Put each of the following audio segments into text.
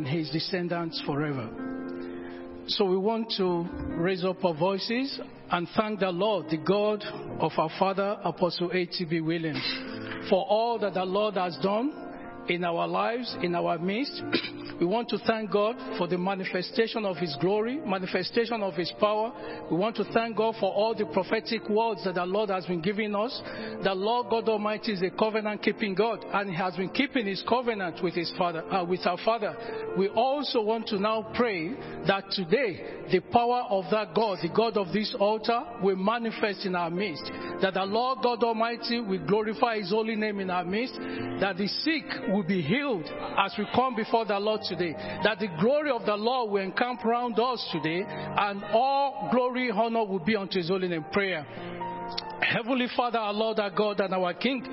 and his descendants forever. So we want to raise up our voices and thank the Lord, the God of our father, Apostle A.T.B. Williams, for all that the Lord has done in our lives, in our midst. We want to thank God for the manifestation of His glory, manifestation of His power. We want to thank God for all the prophetic words that the Lord has been giving us. The Lord God Almighty is a covenant keeping God, and He has been keeping His covenant with His Father, uh, with our Father. We also want to now pray that today the power of that God, the God of this altar, will manifest in our midst. That the Lord God Almighty will glorify His holy name in our midst. That the sick will be healed as we come before the Lord today. That the glory of the Lord will encamp around us today, and all glory, honor will be unto His holy name. Prayer. Heavenly Father, our Lord, our God, and our King.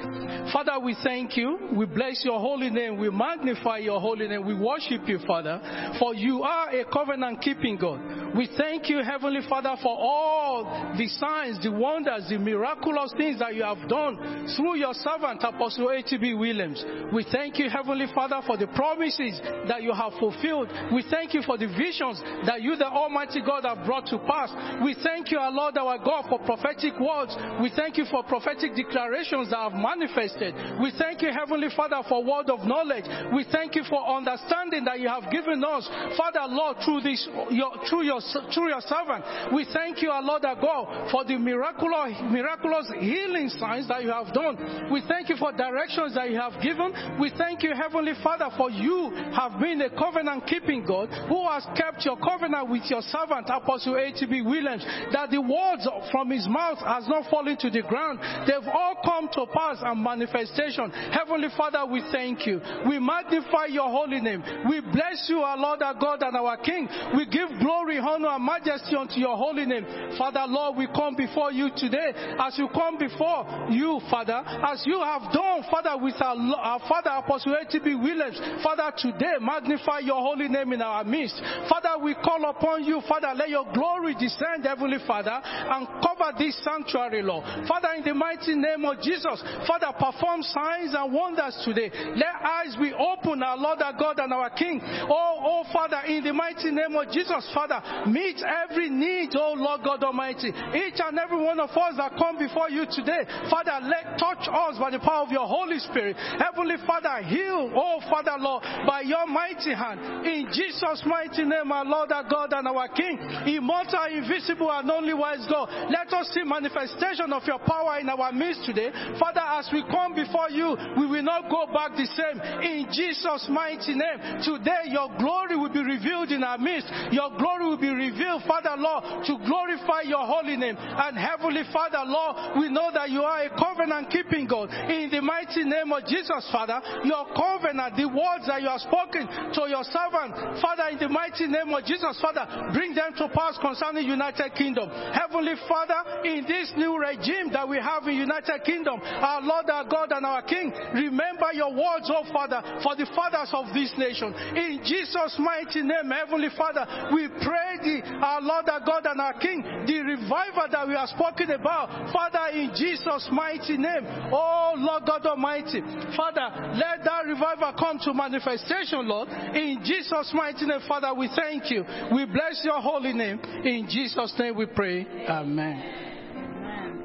Father, we thank you. We bless your holy name. We magnify your holy name. We worship you, Father, for you are a covenant keeping God. We thank you, Heavenly Father, for all the signs, the wonders, the miraculous things that you have done through your servant, Apostle A.T.B. Williams. We thank you, Heavenly Father, for the promises that you have fulfilled. We thank you for the visions that you, the Almighty God, have brought to pass. We thank you, our Lord, our God, for prophetic words. We thank you for prophetic declarations that have manifested. We thank you, Heavenly Father, for word of knowledge. We thank you for understanding that you have given us, Father, Lord, through this, your, through your, through your servant. We thank you, our Lord, our God, for the miraculous, miraculous healing signs that you have done. We thank you for directions that you have given. We thank you, Heavenly Father, for you have been a covenant keeping God who has kept your covenant with your servant, Apostle A.T.B. Williams, that the words from his mouth has not fallen to the ground. They've all come to pass and manifestation. Heavenly Father, we thank you. We magnify your holy name. We bless you, our Lord, our God, and our King. We give glory, honor, and majesty unto your holy name. Father, Lord, we come before you today as you come before you, Father, as you have done, Father, with our, our Father, Apostle A.T.B. Williams. Father, today, magnify your holy name in our midst. Father, we call upon you, Father, let your glory descend, Heavenly Father, and cover this sanctuary, Lord. Father, in the mighty name of Jesus, Father, perform signs and wonders today. Let eyes be open, our Lord, our God, and our King. Oh, oh, Father, in the mighty name of Jesus, Father, meet every need, oh Lord God Almighty. Each and every one of us that come before you today, Father, let touch us by the power of your Holy Spirit. Heavenly Father, heal, oh Father, Lord, by your mighty hand. In Jesus' mighty name, our Lord, our God, and our King, immortal, invisible, and only wise God. Let us see manifestation of your power in our midst today. Father, as we come before you, we will not go back the same. In Jesus' mighty name, today your glory will be revealed in our midst. Your glory will be revealed, Father, Lord, to glorify your holy name. And Heavenly Father, Lord, we know that you are a covenant keeping God. In the mighty name of Jesus, Father, your covenant, the words that you have spoken to your servant, Father, in the mighty name of Jesus, Father, bring them to pass concerning United Kingdom. Heavenly Father, in this new regime that we have in United Kingdom, our Lord, our God, and our King, remember your words, oh Father, for the fathers of this nation. In Jesus' mighty name, Heavenly Father, we pray the, our Lord, our God, and our King, the revival that we are spoken about, Father, in Jesus' mighty name. Oh Lord God Almighty, Father, let that revival come to manifestation, Lord. In Jesus' mighty name, Father, we thank you. We bless your holy name. In Jesus' name we pray. Amen.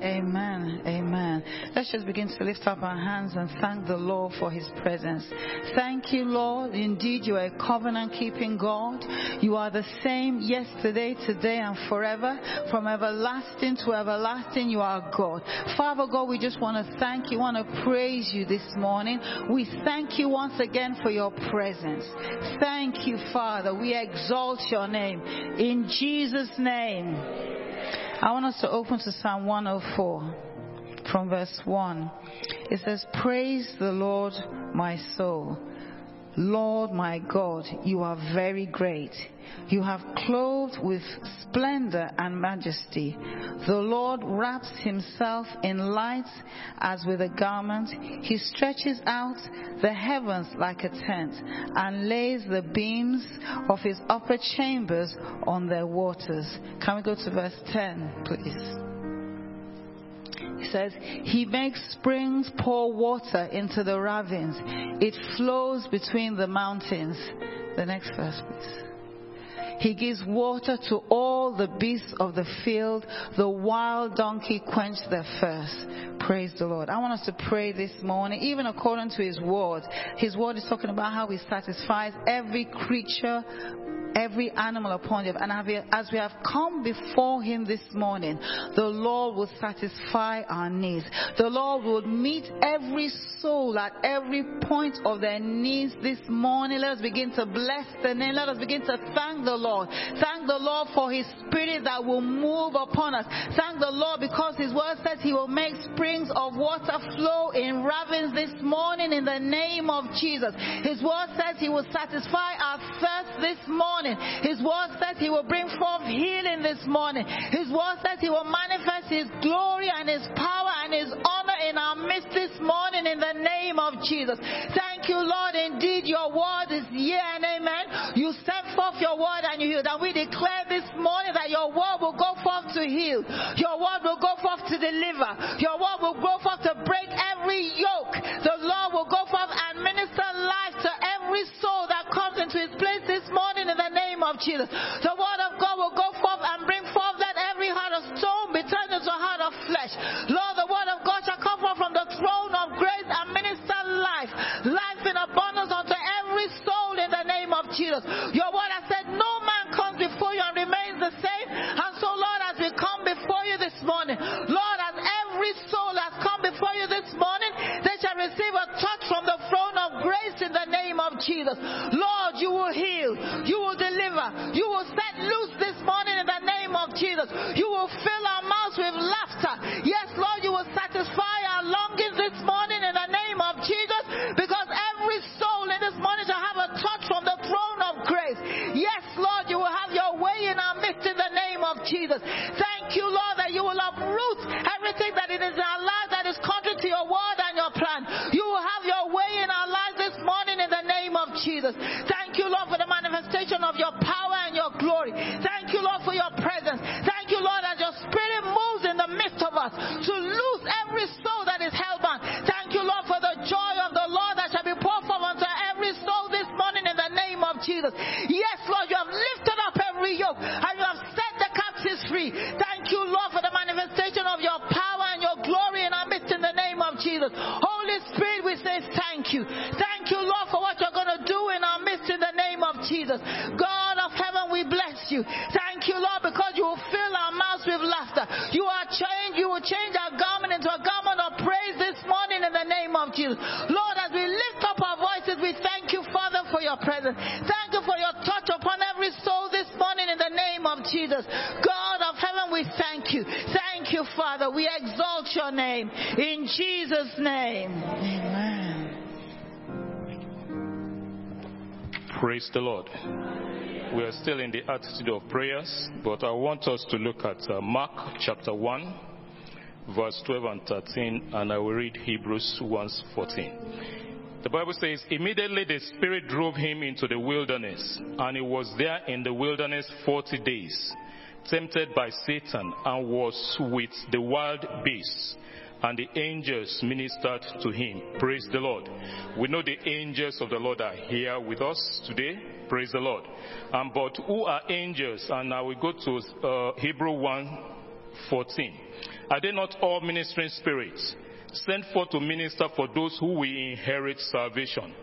Amen. Amen. Let's just begin to lift up our hands and thank the Lord for his presence. Thank you, Lord. Indeed, you are a covenant keeping God. You are the same yesterday, today, and forever. From everlasting to everlasting, you are God. Father God, we just want to thank you, want to praise you this morning. We thank you once again for your presence. Thank you, Father. We exalt your name. In Jesus' name. I want us to open to Psalm 104 from verse 1. It says, Praise the Lord, my soul. Lord my God, you are very great. You have clothed with splendor and majesty. The Lord wraps himself in light as with a garment. He stretches out the heavens like a tent and lays the beams of his upper chambers on their waters. Can we go to verse 10, please? Says, He makes springs pour water into the ravines. It flows between the mountains. The next verse, please. He gives water to all the beasts of the field. The wild donkey quenched their thirst. Praise the Lord. I want us to pray this morning, even according to His word. His word is talking about how He satisfies every creature every animal upon you. And as we have come before Him this morning, the Lord will satisfy our needs. The Lord will meet every soul at every point of their needs this morning. Let us begin to bless the name. Let us begin to thank the Lord. Thank the Lord for His Spirit that will move upon us. Thank the Lord because His word says He will make springs of water flow in ravines this morning in the name of Jesus. His word says He will satisfy our thirst this morning morning. His word says he will bring forth healing this morning. His word says he will manifest his glory and his power and his honor in our midst this morning in the name of Jesus. Thank you, Lord. Indeed, your word is yeah and amen. You sent forth your word and you healed. And we declare this morning that your word will go forth to heal. Your word will go forth to deliver. Your word will go forth to break every yoke. The Lord will go forth and minister life to every soul that comes into his place this morning in the name of Jesus. The word of God will go forth and bring forth that every heart of stone be turned into a heart of flesh. Lord, the word of God shall come forth from the throne of grace and minister life, life in abundance unto every soul in the name of Jesus. Your word has said, No man comes before you and remains the same. And so, Lord, as we come before you this morning, Lord, as every soul has come before you this morning, they shall receive a touch from the throne of grace in the name of Jesus. Lord, you will heal, you will deliver, you will set loose this morning in the name of Jesus. You will fill our mouths with laughter. Yes, Lord, you will satisfy our longings this morning of Jesus because every soul in this morning shall have a touch from the throne of grace. Yes, Lord, you will have your way in our midst in the name of Jesus. Thank you, Lord, that you will uproot everything that is in our lives that is contrary to your word and your plan. You will have your way in our lives this morning in the name of Jesus. Thank you, Lord, for the manifestation of your power and your glory. Thank you, Lord, for your presence. Thank you, Lord, that your spirit moves in the midst of us to loose every soul that is held bound. Thank you, Lord, the name of Jesus. Yes, Lord, you have lifted up every yoke and you have set the captives free. Thank you, Lord, for the manifestation of your power and your glory in our midst in the name of Jesus. Holy Spirit, we say thank you. Thank you, Lord, for what you're going to do in our midst in the name of Jesus. God of heaven, we bless you. Thank you, Lord, because you will fill our mouths with laughter. You are changed. You will change our garment into a garment of praise this morning in the name of Jesus. Lord, as we lift up our voices, we thank you, Father, for your presence. Thank you for your touch upon every soul this morning in the name of Jesus. God of heaven, we thank you. Thank you, Father. We exalt your name. In Jesus' name. Amen. Praise the Lord. We are still in the attitude of prayers, but I want us to look at uh, Mark chapter 1, verse 12 and 13, and I will read Hebrews 1 14. The Bible says, Immediately the Spirit drove him into the wilderness, and he was there in the wilderness 40 days, tempted by Satan, and was with the wild beasts and the angels ministered to him. Praise the Lord. We know the angels of the Lord are here with us today. Praise the Lord. Um, but who are angels? And now we go to uh, Hebrew 1 14. Are they not all ministering spirits sent forth to minister for those who will inherit salvation?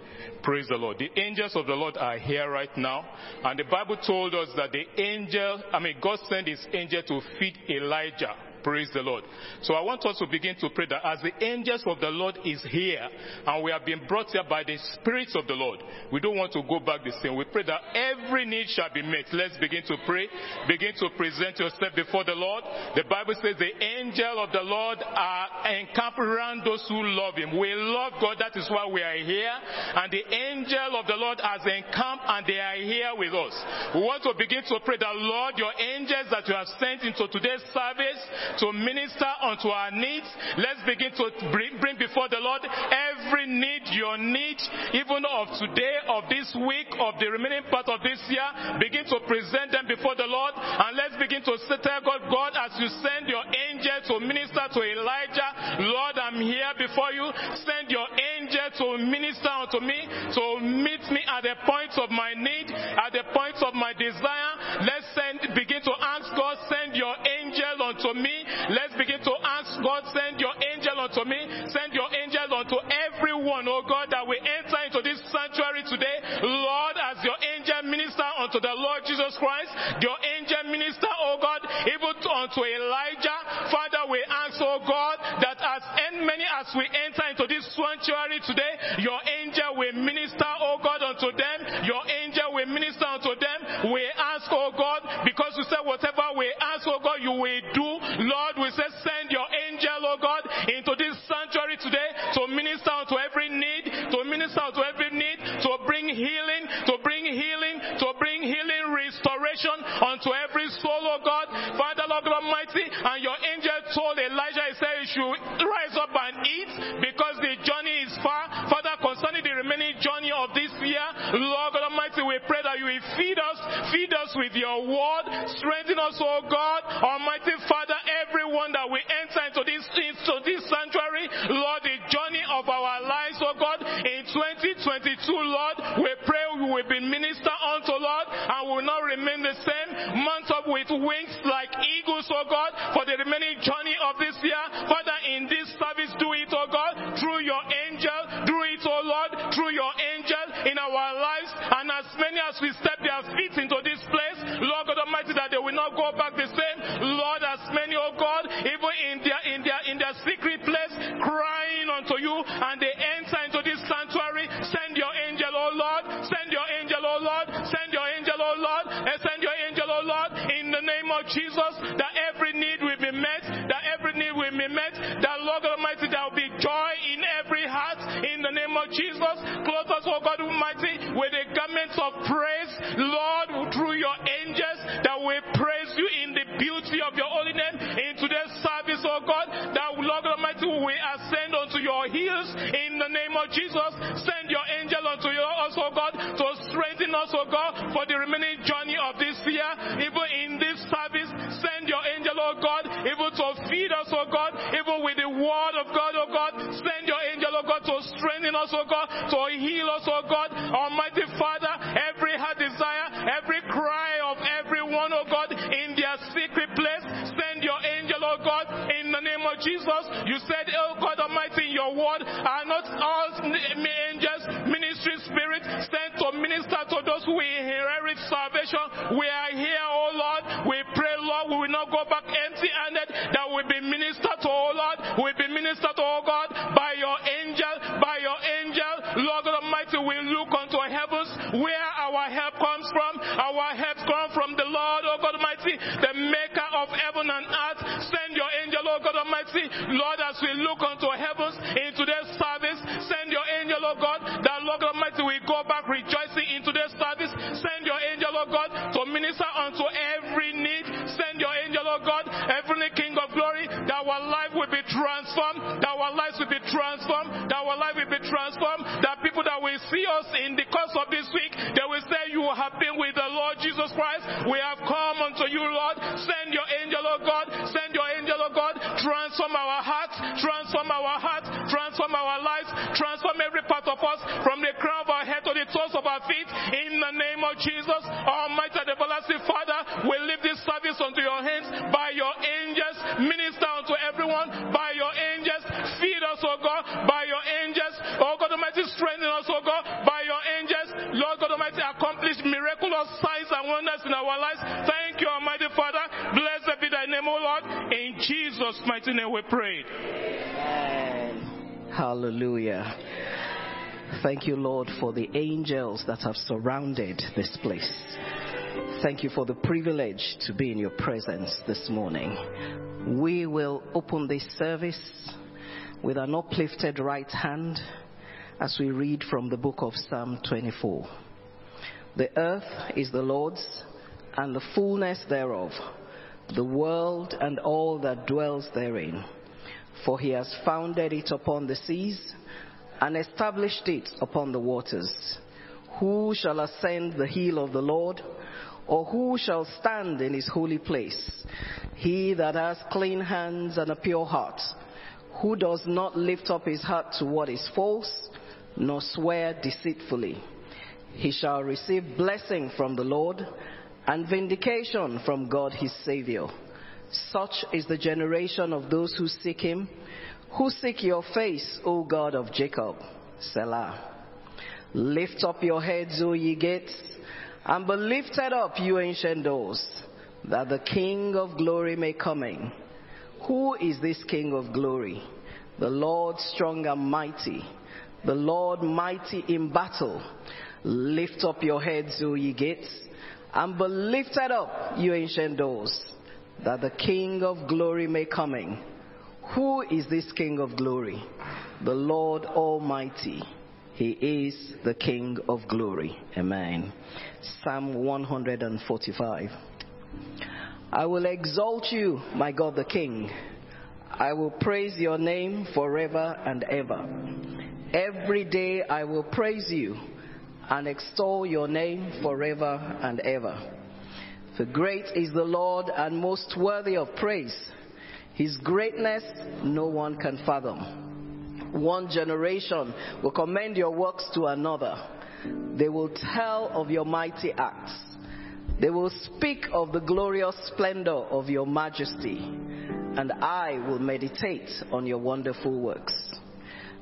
Praise the Lord. The angels of the Lord are here right now. And the Bible told us that the angel, I mean, God sent his angel to feed Elijah. Praise the Lord. So I want us to begin to pray that as the angels of the Lord is here and we have been brought here by the spirits of the Lord, we don't want to go back the same. We pray that every need shall be met. Let's begin to pray. Begin to present yourself before the Lord. The Bible says the angel of the Lord are encamped around those who love him. We love God. That is why we are here. And the angel of the Lord has encamped and they are here with us. We want to begin to pray that Lord, your angels that you have sent into today's service to minister unto our needs. Let's begin to bring, bring before the Lord every need, your need, even of today, of this week, of the remaining part of this year. Begin to present them before the Lord and let's begin to tell God, God, as you send your angel to minister to Elijah, Lord, I'm here before you. Send your angel to minister unto me, to meet me at the point of my need, at the point of my desire. Let's send, begin to ask God, send your angel unto me. Let's begin to ask God, send your angel unto me. Send your angel unto everyone, oh God, that we enter into this sanctuary today. Lord, as your angel minister unto the Lord Jesus Christ, your angel minister, oh God, even unto Elijah. Father, we ask, oh God, that as many as we enter into this sanctuary today, your angel will minister, oh God, unto them. Your angel will minister unto them. We ask, oh God, because you said whatever we ask, oh God, you will do. Lord, we say send your angel, oh God, into this sanctuary today to minister unto every need, to minister unto every need, to bring healing, to bring healing, bring healing restoration unto every soul, oh God. Father, Lord God Almighty, and your angel told Elijah, he said, you should rise up and eat because the journey is far. Father, concerning the remaining journey of this year, Lord God Almighty, we pray that you will feed us, feed us with your word, strengthen us, oh God, Almighty Father, everyone that we enter into this, into this sanctuary, Lord, the journey of our lives, oh God, in 2022, Lord, we pray we will be minister unto Lord and will not remain the same, mount up with wings like eagles, oh God, for the remaining journey of this year. Father, in this service, do it, O God, through your angel, do it, O Lord, through your angel in our lives, and as many as we step their feet into this place, Lord God Almighty, that they will not go back the same. Lord, as many, O God, even in their in their in their secret place, crying unto you, and they enter into this sanctuary. Lord. Send your angel, oh Lord. Send your angel, oh Lord. And send your angel, oh Lord, in the name of Jesus, that every need will be met, that every need will be met, that Lord Almighty, there will be joy in every heart, in the name of Jesus. Clothe us, oh God Almighty, with the garments of praise, Lord, through your angels, that we praise you in the beauty of your holy name, in today's service, oh God, that Lord Almighty, we ascend unto your heels, in the name of Jesus. Send your angel unto us, oh God, to strengthen us, oh God, for the remaining journey of this year, even in this service. Send your angel, oh God, even to feed us, oh God, even with the word of God, oh God. Send your angel, oh God, to strengthen us, oh God, to heal us, oh God. Almighty Father, every heart desire, every cry of everyone, oh God, in their secret place, send your angel, oh God, in the name of Jesus. You said, oh God Almighty, in your word, are not all angels, ministry spirit, sent to minister to those who inherit salvation. We are here, oh Lord. We pray, Lord, we will not go back empty handed, that we be ministered to, oh Lord. We be ministered to, oh God, by your angel, by your angel. Lord God Almighty, we look unto heavens where our help comes from. Our help comes from the Lord, oh God Almighty, the maker of heaven and earth. Send your angel, oh God Almighty. Lord, as we look unto heavens in today's service, send your angel, oh God, that Lord God Almighty, we go back rejoicing in today's service. Send your angel, oh God, to minister unto every need. Send your angel, oh God, heavenly King of glory, that our life will be transformed, that our lives will be transformed, that our life will be transformed, that people that will see us in the course of this week, they will say, You have been with the Lord Jesus Christ. We have come unto you, Lord. Send your angel, oh God. Send your angel, oh God. Transform our hearts, transform our hearts, transform our lives, transform every part of us from the crown of our head to the toes of our feet. In the name of Jesus, Almighty and everlasting Father, we leave this service unto your hands by your angels. Minister unto everyone by your angels. Feed us, oh God, by your angels. Oh God Almighty, strengthen us, oh God, by your angels. Lord God Almighty, accomplish miraculous signs and wonders in our lives. Thank you, Almighty Father. Blessed be thy name, O Lord. In Jesus' mighty name we pray. Hallelujah. Thank you, Lord, for the angels that have surrounded this place. Thank you for the privilege to be in your presence this morning. We will open this service with an uplifted right hand as we read from the book of Psalm 24. The earth is the Lord's and the fullness thereof, the world and all that dwells therein. For he has founded it upon the seas and established it upon the waters. Who shall ascend the hill of the Lord? Or who shall stand in his holy place? He that has clean hands and a pure heart, who does not lift up his heart to what is false, nor swear deceitfully. He shall receive blessing from the Lord and vindication from God his Savior. Such is the generation of those who seek him, who seek your face, O God of Jacob. Selah. Lift up your heads, O ye gates, and be lifted up, you ancient doors, that the King of glory may come in. Who is this King of glory? The Lord strong and mighty, the Lord mighty in battle. Lift up your heads, O ye gates, and be lifted up, you ancient doors, that the King of glory may come in. Who is this King of glory? The Lord Almighty. He is the King of glory. Amen. Psalm 145. I will exalt you, my God the King. I will praise your name forever and ever. Every day I will praise you and extol your name forever and ever. For great is the Lord and most worthy of praise. His greatness no one can fathom. One generation will commend your works to another. They will tell of your mighty acts. They will speak of the glorious splendor of your majesty, and I will meditate on your wonderful works.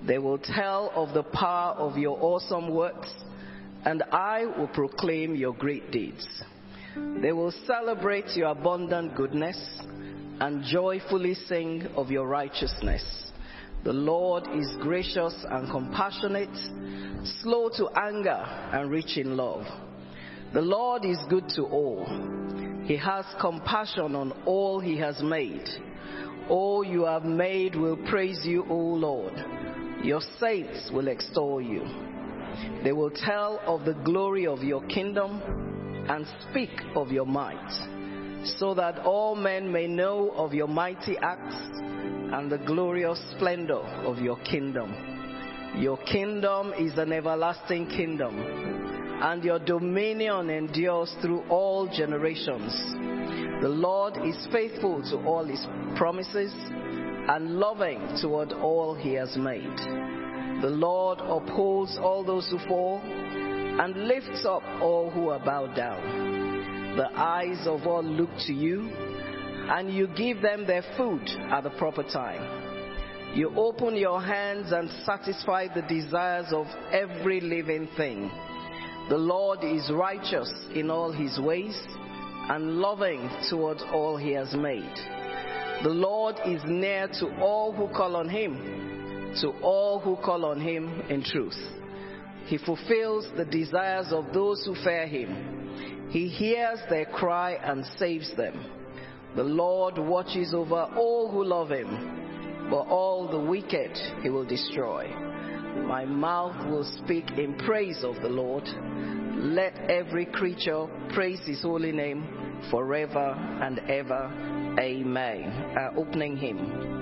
They will tell of the power of your awesome works and I will proclaim your great deeds. They will celebrate your abundant goodness and joyfully sing of your righteousness. The Lord is gracious and compassionate, slow to anger and rich in love. The Lord is good to all. He has compassion on all he has made. All you have made will praise you, O Lord. Your saints will extol you. They will tell of the glory of your kingdom and speak of your might, so that all men may know of your mighty acts and the glorious splendor of your kingdom. Your kingdom is an everlasting kingdom, and your dominion endures through all generations. The Lord is faithful to all his promises and loving toward all he has made. The Lord upholds all those who fall and lifts up all who are bowed down. The eyes of all look to you, and you give them their food at the proper time. You open your hands and satisfy the desires of every living thing. The Lord is righteous in all his ways and loving toward all he has made. The Lord is near to all who call on him to all who call on him in truth. He fulfills the desires of those who fear him. He hears their cry and saves them. The Lord watches over all who love him, but all the wicked he will destroy. My mouth will speak in praise of the Lord. Let every creature praise his holy name forever and ever. Amen. Our opening hymn.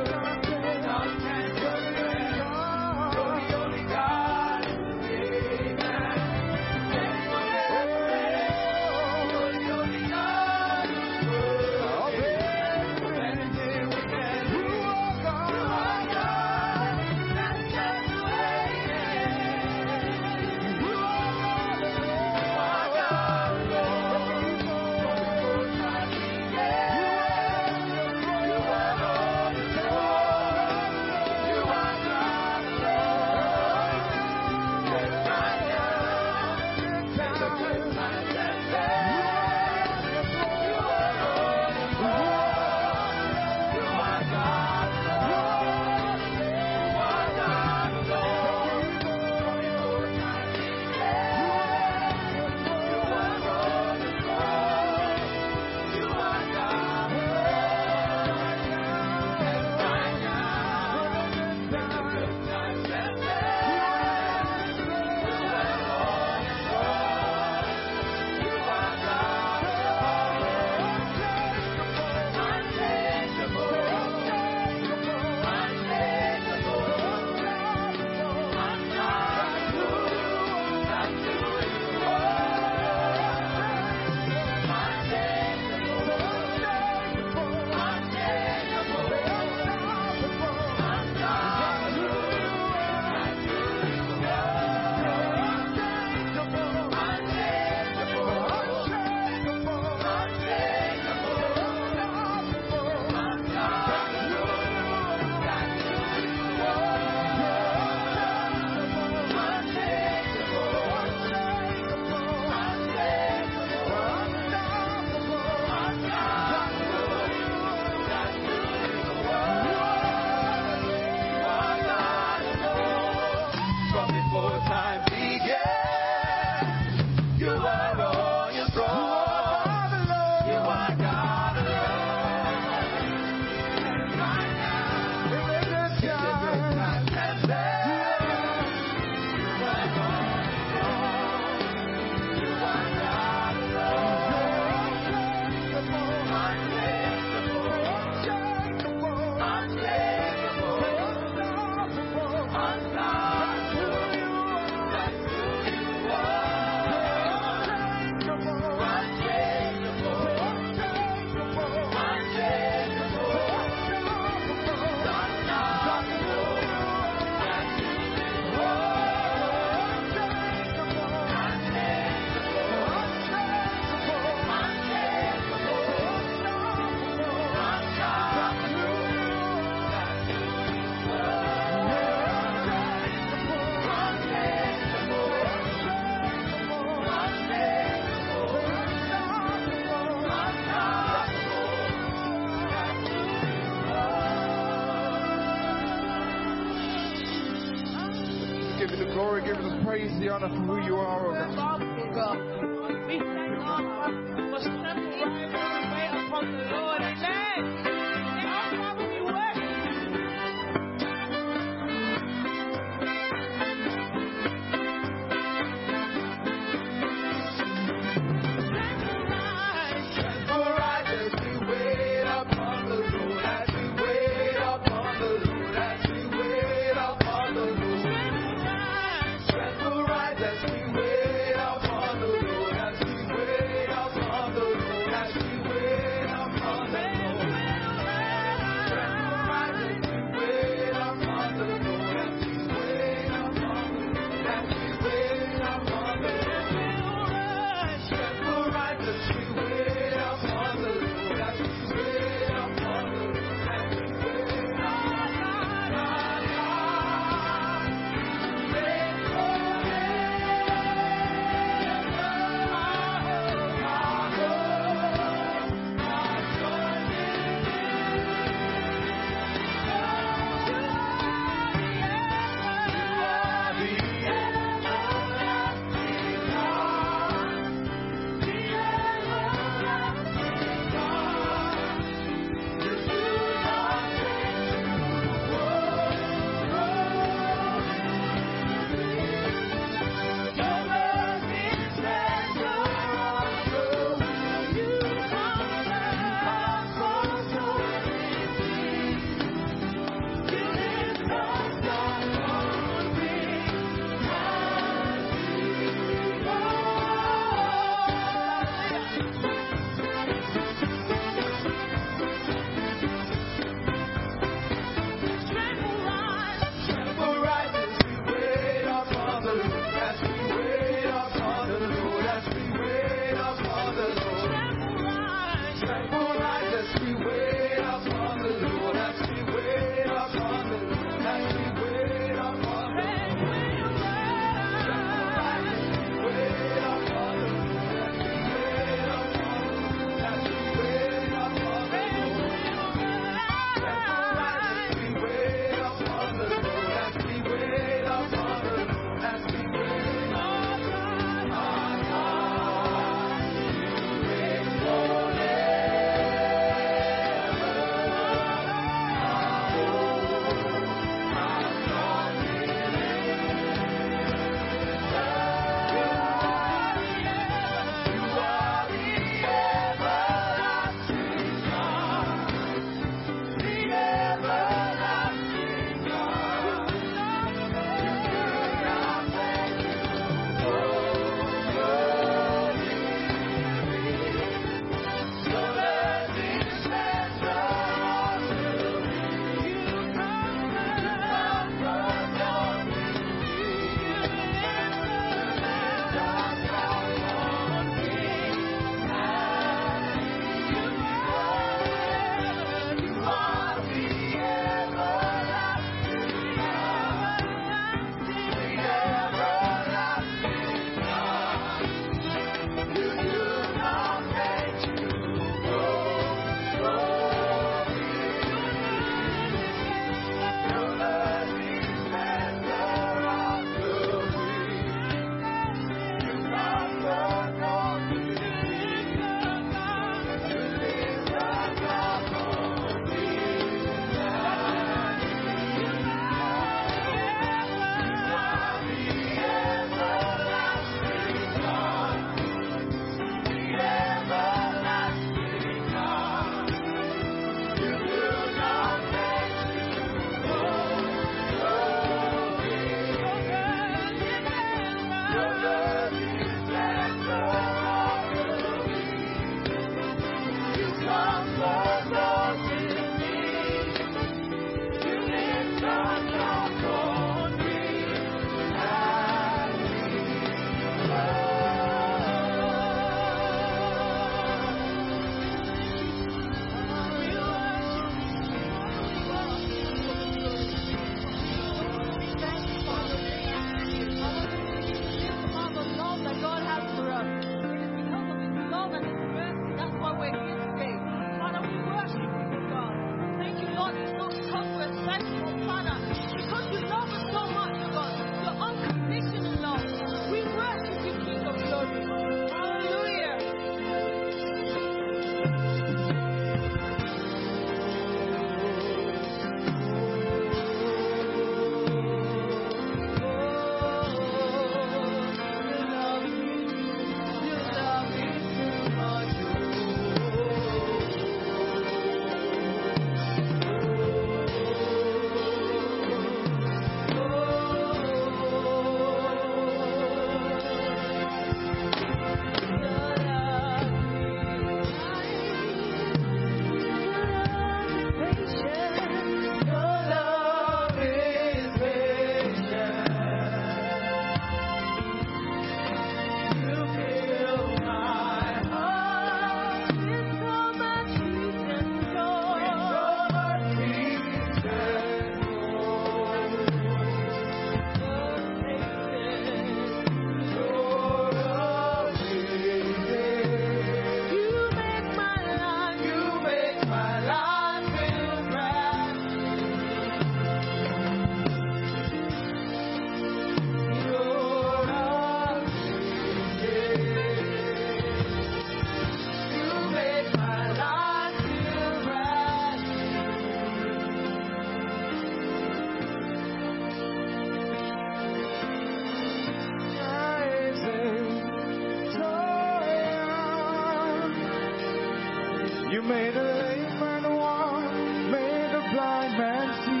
You made a lame man walk, made a blind man see.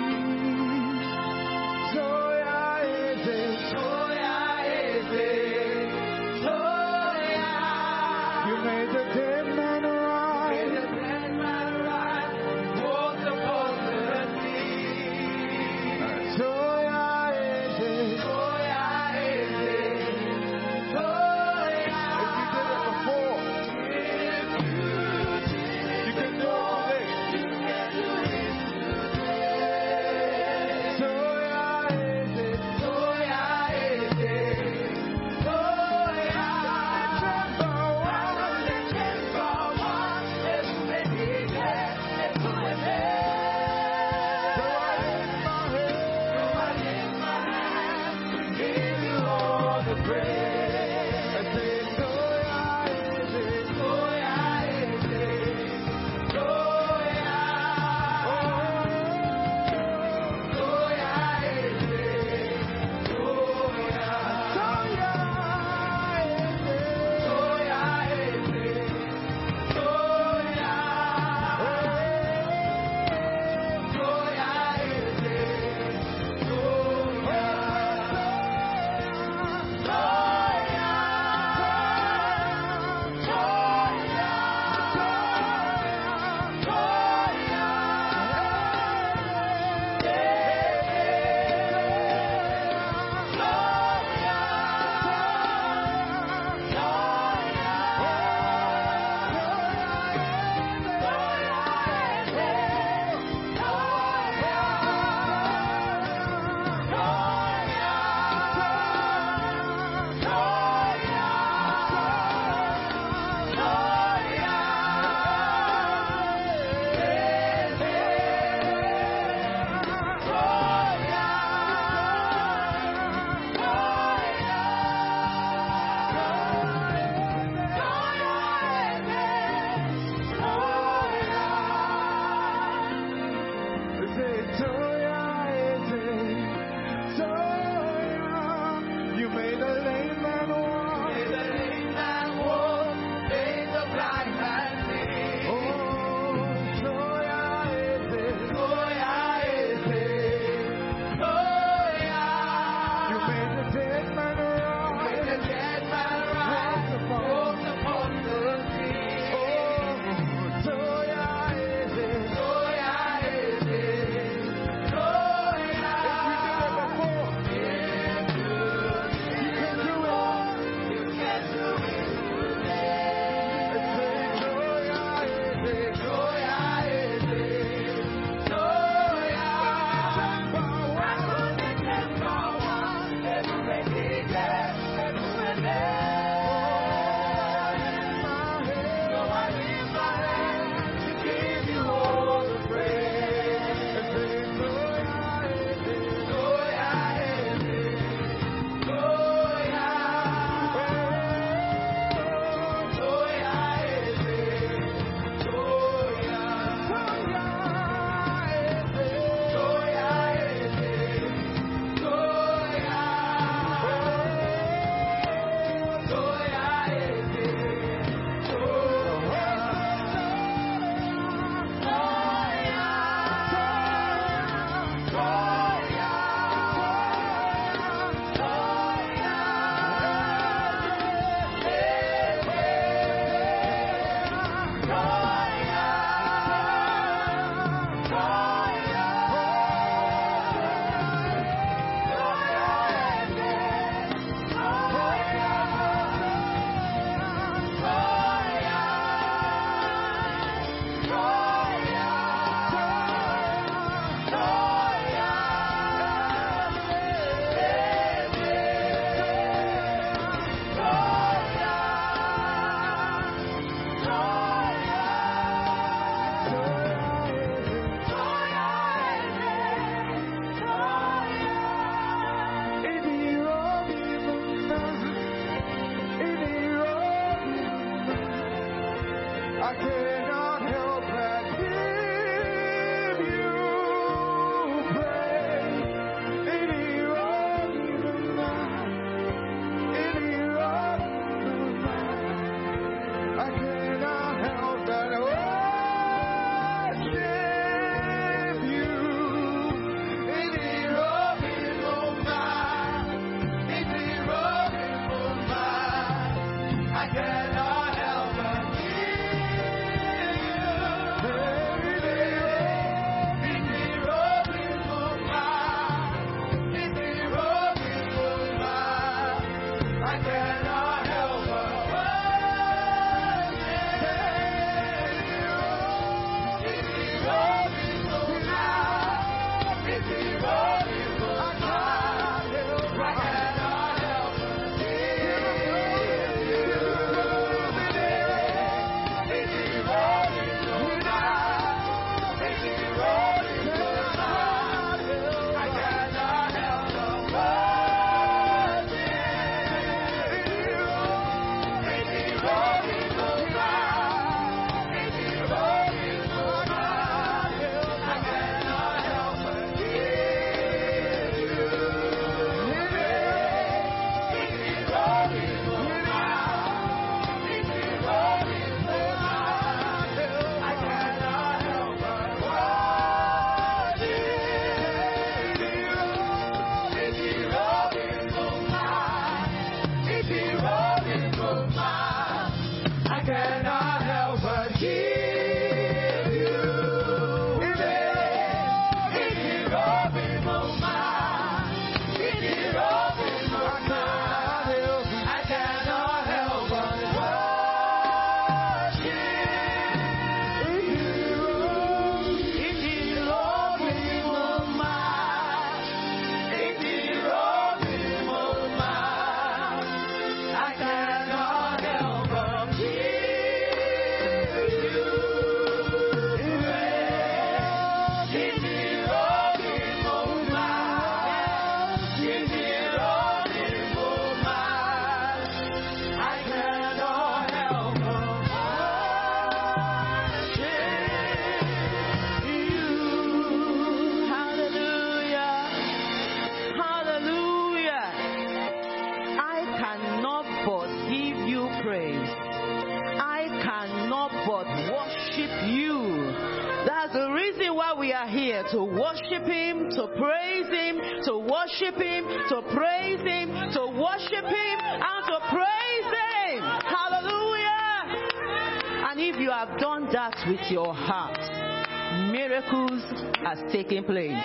Taken place.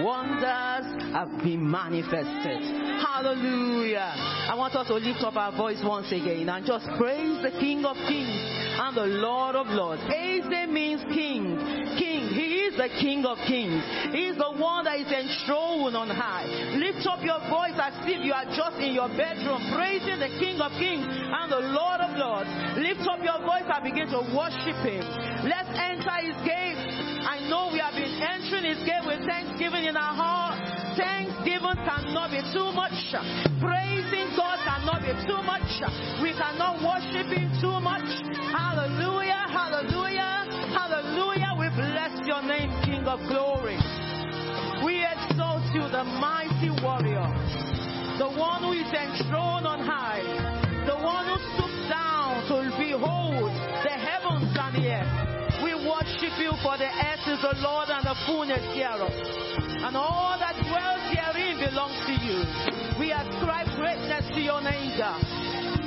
Wonders have been manifested. Hallelujah. I want us to lift up our voice once again and just praise the King of Kings and the Lord of Lords. Eze means King. King. He is the King of Kings. He is the one that is enthroned on high. Lift up your voice as if you are just in your bedroom praising the King of Kings and the Lord of Lords. Lift up your voice and begin to worship Him. Let's enter His gates. I know we have been entering His gate with thanksgiving in our heart. Thanksgiving cannot be too much. Praising God cannot be too much. We cannot worship Him too much. Hallelujah, hallelujah, hallelujah. We bless your name, King of glory. We exalt you, the mighty warrior, the one who is enthroned on high, the one who stoops down to behold the worship you for the earth is the Lord and the fullness thereof. And all that dwells herein belongs to you. We ascribe greatness to your name, God.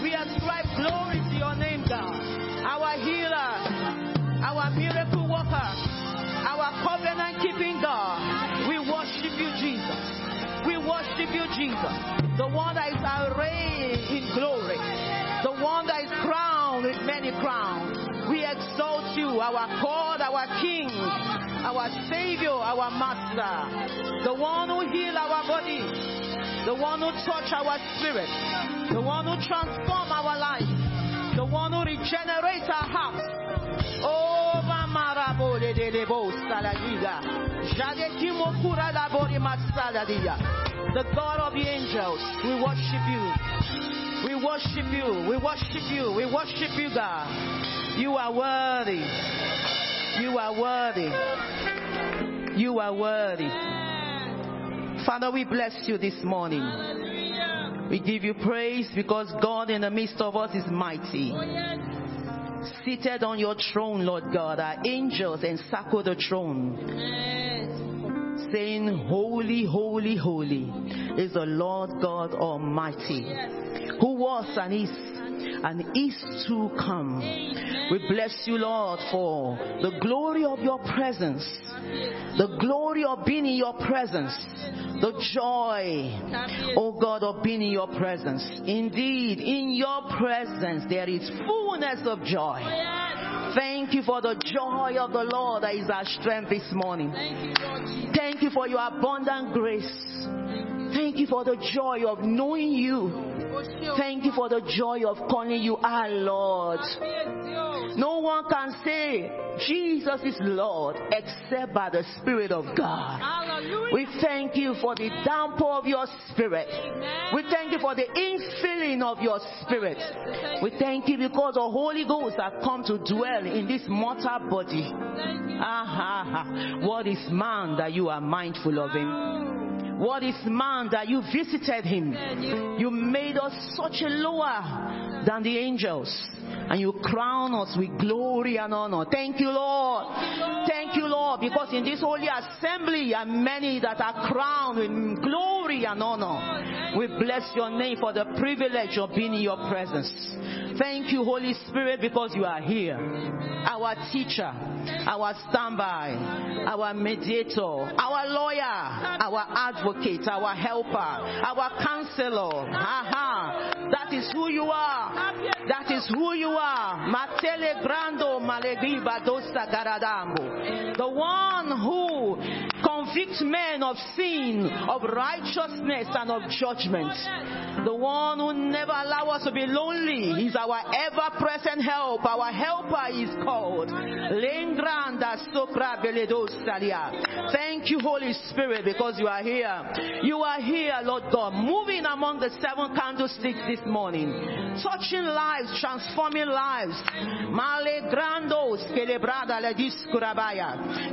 We ascribe glory to your name, God. Our healer, our miracle worker, our covenant keeping God. We worship you, Jesus. We worship you, Jesus. The one that is arrayed in glory. The one that is crowned with many crowns. We exalt you, our God, our King, our Savior, our Master. The one who heal our body. The one who touch our spirit. The one who transform our life. The one who regenerates our hearts. Oh, Mamarabo de de de The God of the angels, we worship you. We worship you. We worship you. We worship you, God. You are worthy. You are worthy. You are worthy. Father, we bless you this morning. We give you praise because God in the midst of us is mighty. Oh, Seated on your throne, Lord God, our angels encircle the throne, saying, Holy, holy, holy is the Lord God Almighty, who was and is and is to come. We bless you, Lord, for the glory of your presence, the glory of being in your presence, the joy, oh God, of being in your presence. Indeed, in your presence there is fullness of joy. Thank you for the joy of the Lord that is our strength this morning. Thank you for your abundant grace. Thank you for the joy of knowing you. Thank you for the joy of calling you our Lord. No one can say Jesus is Lord except by the Spirit of God. We thank you for the downpour of your Spirit. We thank you for the infilling of your Spirit. We thank you because the Holy Ghost has come to dwell in this mortal body. Ah, ah, ah. What is man that you are mindful of him? What is man that you visited him? You made us such a lower than the angels. And you crown us with glory and honor. Thank you, Lord. Thank you, Lord, because in this holy assembly are many that are crowned with glory and honor. We bless your name for the privilege of being in your presence. Thank you, Holy Spirit, because you are here. Our teacher, our standby, our mediator, our lawyer, our advocate, our helper, our counselor. Aha. That is who you are. That is who you are. Matele grando malegriba dosa garadambo. The one who convicts men of sin, of righteousness, and of judgment. The one who never allow us to be lonely. He's our ever-present help. Our helper is called. Lengranda beledosalia. Thank you, Holy Spirit, because you are here. You are here, Lord God, moving among the seven candlesticks this morning, touching lives, transforming lives.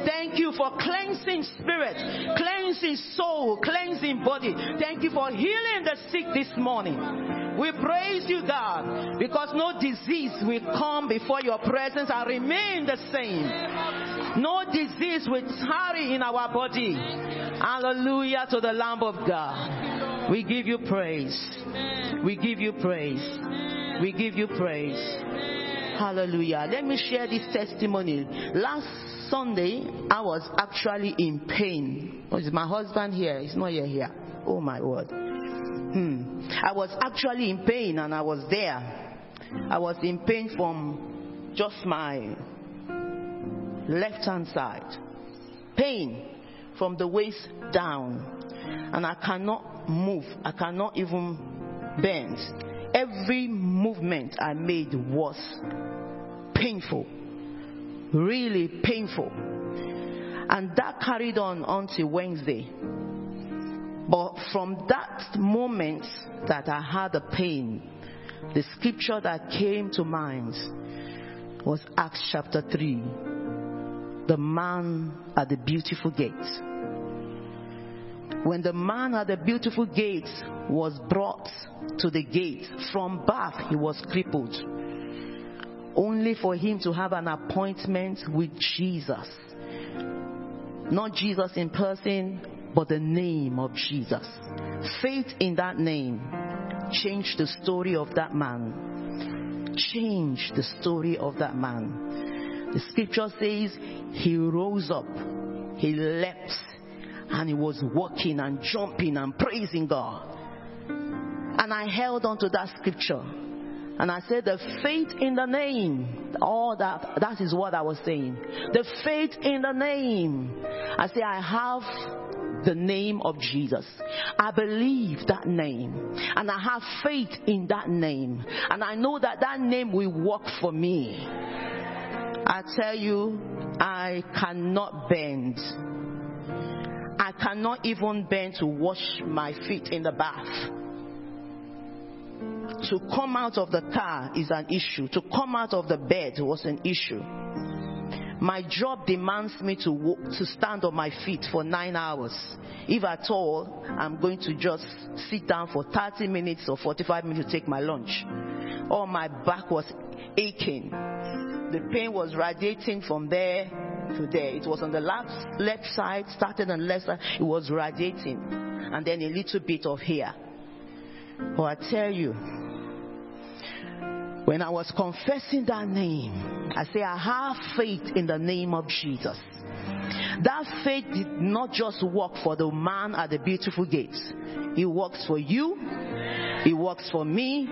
Thank you for cleansing spirit, cleansing soul, cleansing body. Thank you for healing the sick this morning. We praise you, God, because no disease will come before your presence and remain the same. No disease will tarry in our body. Hallelujah to the Lamb of God. We give you praise. We give you praise. We give you praise. Hallelujah. Let me share this testimony. Last Sunday, I was actually in pain. Oh, is my husband here? He's not here here. Oh my word. Hmm. I was actually in pain and I was there. I was in pain from just my left hand side. Pain from the waist down. And I cannot move. I cannot even bend. Every movement I made was painful. Really painful. And that carried on until Wednesday. But from that moment that I had the pain, the scripture that came to mind was Acts chapter 3. The man at the beautiful gate. When the man at the beautiful gate was brought to the gate, from birth he was crippled. Only for him to have an appointment with Jesus. Not Jesus in person, but the name of Jesus. Faith in that name changed the story of that man. Changed the story of that man. The scripture says he rose up, he leapt, and he was walking and jumping and praising God. And I held on to that scripture. And I said, the faith in the name. All that, that is what I was saying. The faith in the name. I say, I have the name of Jesus. I believe that name. And I have faith in that name. And I know that that name will work for me. I tell you, I cannot bend. I cannot even bend to wash my feet in the bath. To come out of the car is an issue. To come out of the bed was an issue. My job demands me to walk, to stand on my feet for nine hours. If at all, I'm going to just sit down for 30 minutes or 45 minutes to take my lunch. Or my back was aching. The pain was radiating from there to there. It was on the left, left side, started on the left side. It was radiating. And then a little bit of here. But I tell you, when I was confessing that name, I say, I have faith in the name of Jesus. That faith did not just work for the man at the beautiful gates. It works for you. It works for me.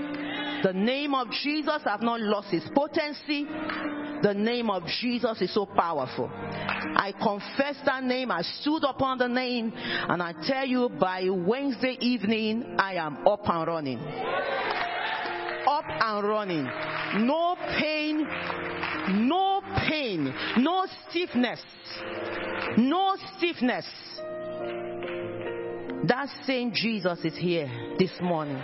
The name of Jesus have not lost its potency. The name of Jesus is so powerful. I confess that name. I stood upon the name. And I tell you, by Wednesday evening, I am up and running up and running. No pain, no pain, no stiffness, no stiffness. That same Jesus is here this morning.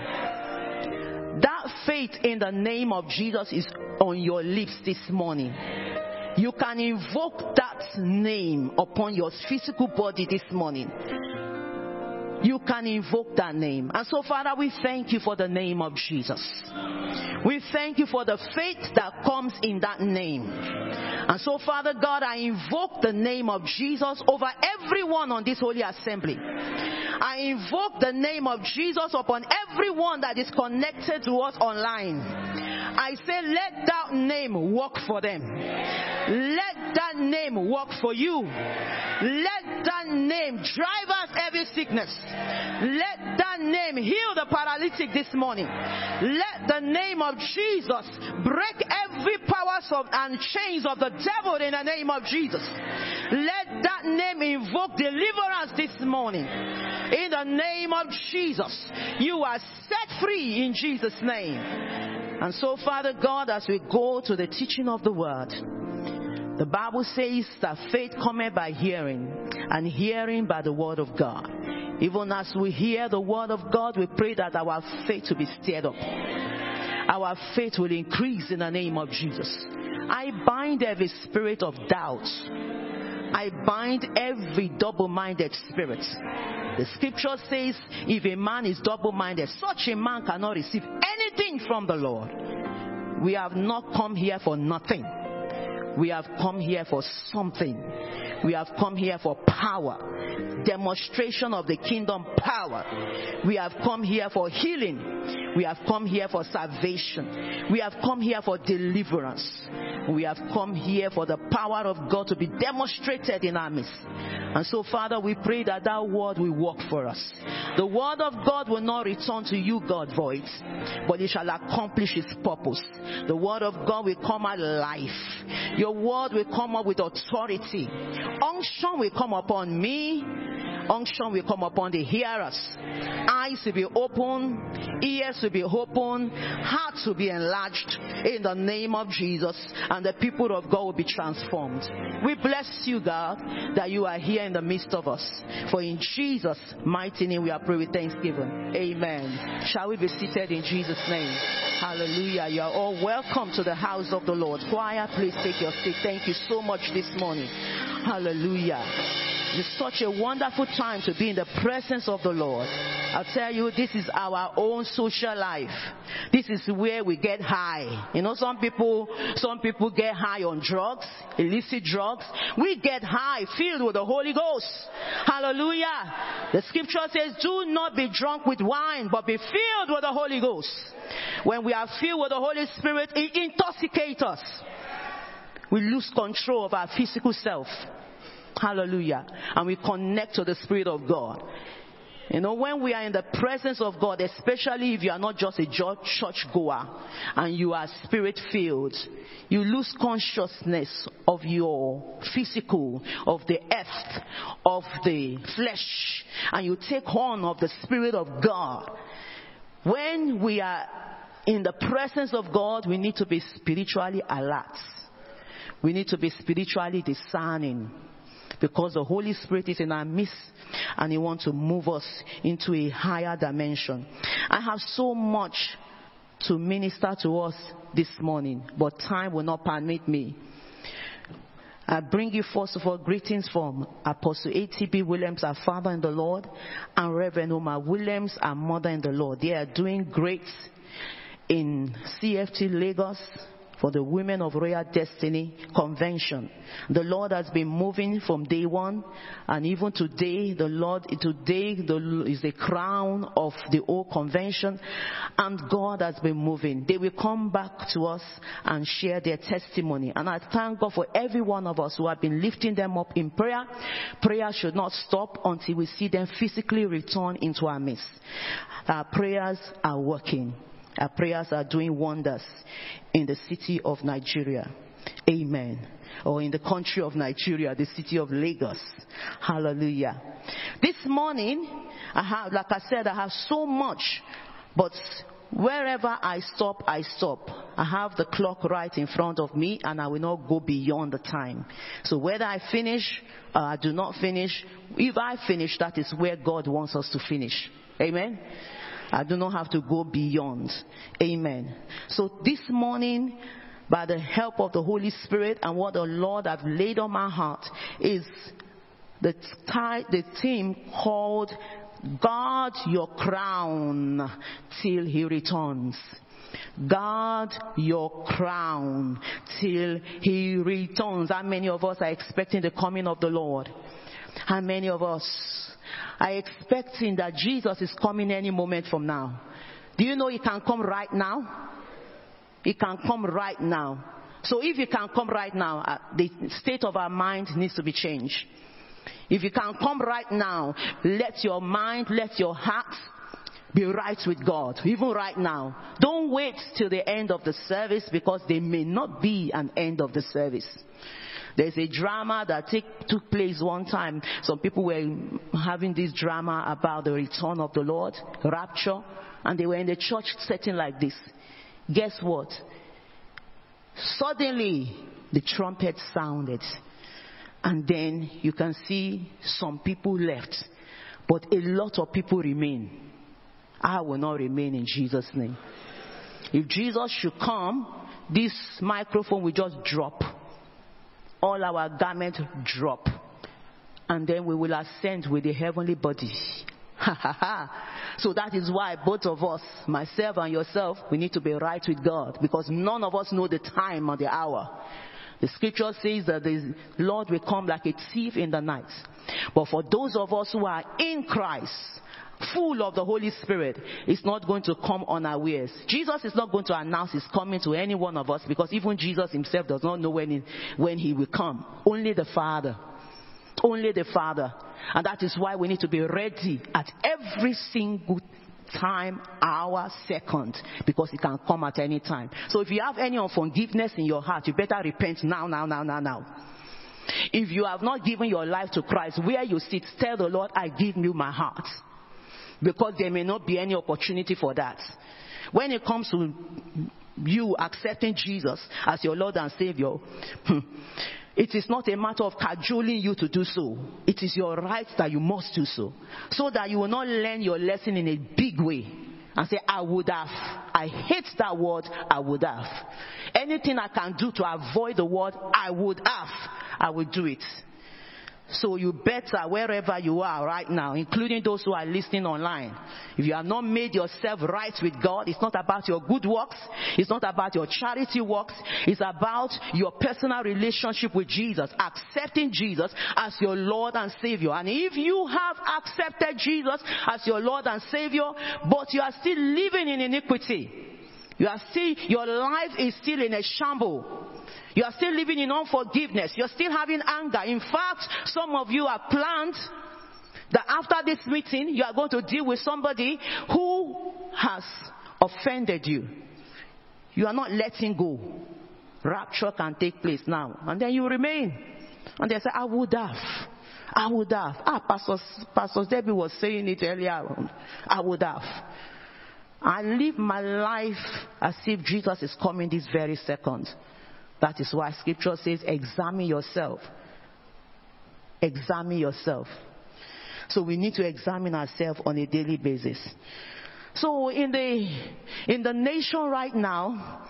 Faith in the name of Jesus is on your lips this morning. You can invoke that name upon your physical body this morning you can invoke that name. And so, Father, we thank you for the name of Jesus. We thank you for the faith that comes in that name. And so, Father God, I invoke the name of Jesus over everyone on this holy assembly. I invoke the name of Jesus upon everyone that is connected to us online. I say, let that name work for them. Let that name work for you. Let that name drive out every sickness. Let that name heal the paralytic this morning. Let the name of Jesus break every powers of and chains of the devil in the name of Jesus. Let that name invoke deliverance this morning. In the name of Jesus, you are set free in Jesus' name. And so, Father God, as we go to the teaching of the word, the Bible says that faith cometh by hearing, and hearing by the word of God. Even as we hear the word of God, we pray that our faith will be stirred up. Our faith will increase in the name of Jesus. I bind every spirit of doubt. I bind every double minded spirit. The scripture says, if a man is double minded, such a man cannot receive anything from the Lord. We have not come here for nothing. We have come here for something. We have come here for power, demonstration of the kingdom power. We have come here for healing. We have come here for salvation. We have come here for deliverance. We have come here for the power of God to be demonstrated in our midst. And so, Father, we pray that that word will work for us. The word of God will not return to you, God, void, but it shall accomplish its purpose. The word of God will come life. Your word will come up with authority. Unction will come upon me. Unction will come upon the hearers. Eyes will be open. Ears will be open. Hearts will be enlarged in the name of Jesus. And the people of God will be transformed. We bless you, God, that you are here in the midst of us. For in Jesus' mighty name we are praying with thanksgiving. Amen. Shall we be seated in Jesus' name? Hallelujah. You are all welcome to the house of the Lord. Choir, please take your seat. Thank you so much this morning. Hallelujah. It's such a wonderful time to be in the presence of the Lord. I tell you, this is our own social life. This is where we get high. You know, some people, some people get high on drugs, illicit drugs. We get high, filled with the Holy Ghost. Hallelujah. The scripture says, do not be drunk with wine, but be filled with the Holy Ghost. When we are filled with the Holy Spirit, it intoxicates us. We lose control of our physical self. Hallelujah. And we connect to the Spirit of God. You know, when we are in the presence of God, especially if you are not just a church goer and you are spirit filled, you lose consciousness of your physical, of the earth, of the flesh, and you take on of the Spirit of God. When we are in the presence of God, we need to be spiritually alert. We need to be spiritually discerning because the Holy Spirit is in our midst and He wants to move us into a higher dimension. I have so much to minister to us this morning, but time will not permit me. I bring you first of all greetings from Apostle A.T.B. Williams, our father in the Lord, and Reverend Omar Williams, our mother in the Lord. They are doing great in CFT Lagos, for the Women of Royal Destiny Convention. The Lord has been moving from day one, and even today, the Lord, today the, is the crown of the whole convention, and God has been moving. They will come back to us and share their testimony. And I thank God for every one of us who have been lifting them up in prayer. Prayer should not stop until we see them physically return into our midst. Our prayers are working. Our prayers are doing wonders in the city of Nigeria. Amen. Or in the country of Nigeria, the city of Lagos. Hallelujah. This morning, I have, like I said, I have so much, but wherever I stop, I stop. I have the clock right in front of me and I will not go beyond the time. So whether I finish or I do not finish, if I finish, that is where God wants us to finish. Amen. I do not have to go beyond. Amen. So this morning, by the help of the Holy Spirit and what the Lord have laid on my heart is the, the theme called Guard your crown till he returns. Guard your crown till he returns. How many of us are expecting the coming of the Lord? How many of us are expecting that Jesus is coming any moment from now? Do you know he can come right now? He can come right now. So if he can come right now, uh, the state of our mind needs to be changed. If you can come right now, let your mind, let your heart be right with God, even right now. Don't wait till the end of the service because there may not be an end of the service. There's a drama that take, took place one time. Some people were having this drama about the return of the Lord, rapture, and they were in the church setting like this. Guess what? Suddenly, the trumpet sounded. And then you can see some people left. But a lot of people remain. I will not remain in Jesus' name. If Jesus should come, this microphone will just drop. All our garments drop. and then we will ascend with the heavenly body. So that is why both of us, myself and yourself, we need to be right with God because none of us know the time or the hour. The scripture says that the Lord will come like a thief in the night. But for those of us who are in Christ, full of the Holy Spirit, it's not going to come unawares. Jesus is not going to announce his coming to any one of us because even Jesus himself does not know when he, when he will come. Only the Father. Only the Father. And that is why we need to be ready at every single time, hour, second, because it can come at any time. So if you have any unforgiveness in your heart, you better repent now, now, now, now, now. If you have not given your life to Christ, where you sit, tell the Lord, I give you my heart. Because there may not be any opportunity for that. When it comes to you accepting Jesus as your Lord and Savior, hmm, it is not a matter of cajoling you to do so. It is your right that you must do so. So that you will not learn your lesson in a big way and say, I would have. I hate that word, I would have. Anything I can do to avoid the word, I would have, I will do it. So you better, wherever you are right now, including those who are listening online, if you have not made yourself right with God, it's not about your good works, it's not about your charity works, it's about your personal relationship with Jesus, accepting Jesus as your Lord and Savior. And if you have accepted Jesus as your Lord and Savior, but you are still living in iniquity, you are still, your life is still in a shamble. You are still living in unforgiveness. You're still having anger. In fact, some of you have planned that after this meeting, you are going to deal with somebody who has offended you. You are not letting go. Rapture can take place now. And then you remain. And they say, I would have. I would have. Ah, Pastor, Pastor Debbie was saying it earlier. I would have. I live my life as if Jesus is coming this very second. That is why scripture says, examine yourself. Examine yourself. So we need to examine ourselves on a daily basis. So in the, in the nation right now,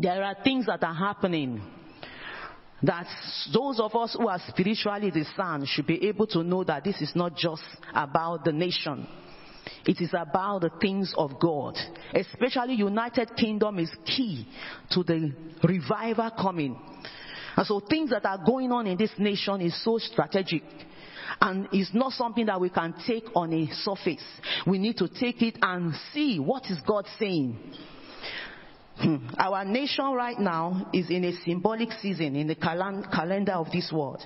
there are things that are happening that those of us who are spiritually discerned should be able to know that this is not just about the nation. It is about the things of God. Especially United Kingdom is key to the revival coming. And so things that are going on in this nation is so strategic. And it's not something that we can take on a surface. We need to take it and see what is God saying. Hmm. Our nation right now is in a symbolic season in the calendar of this world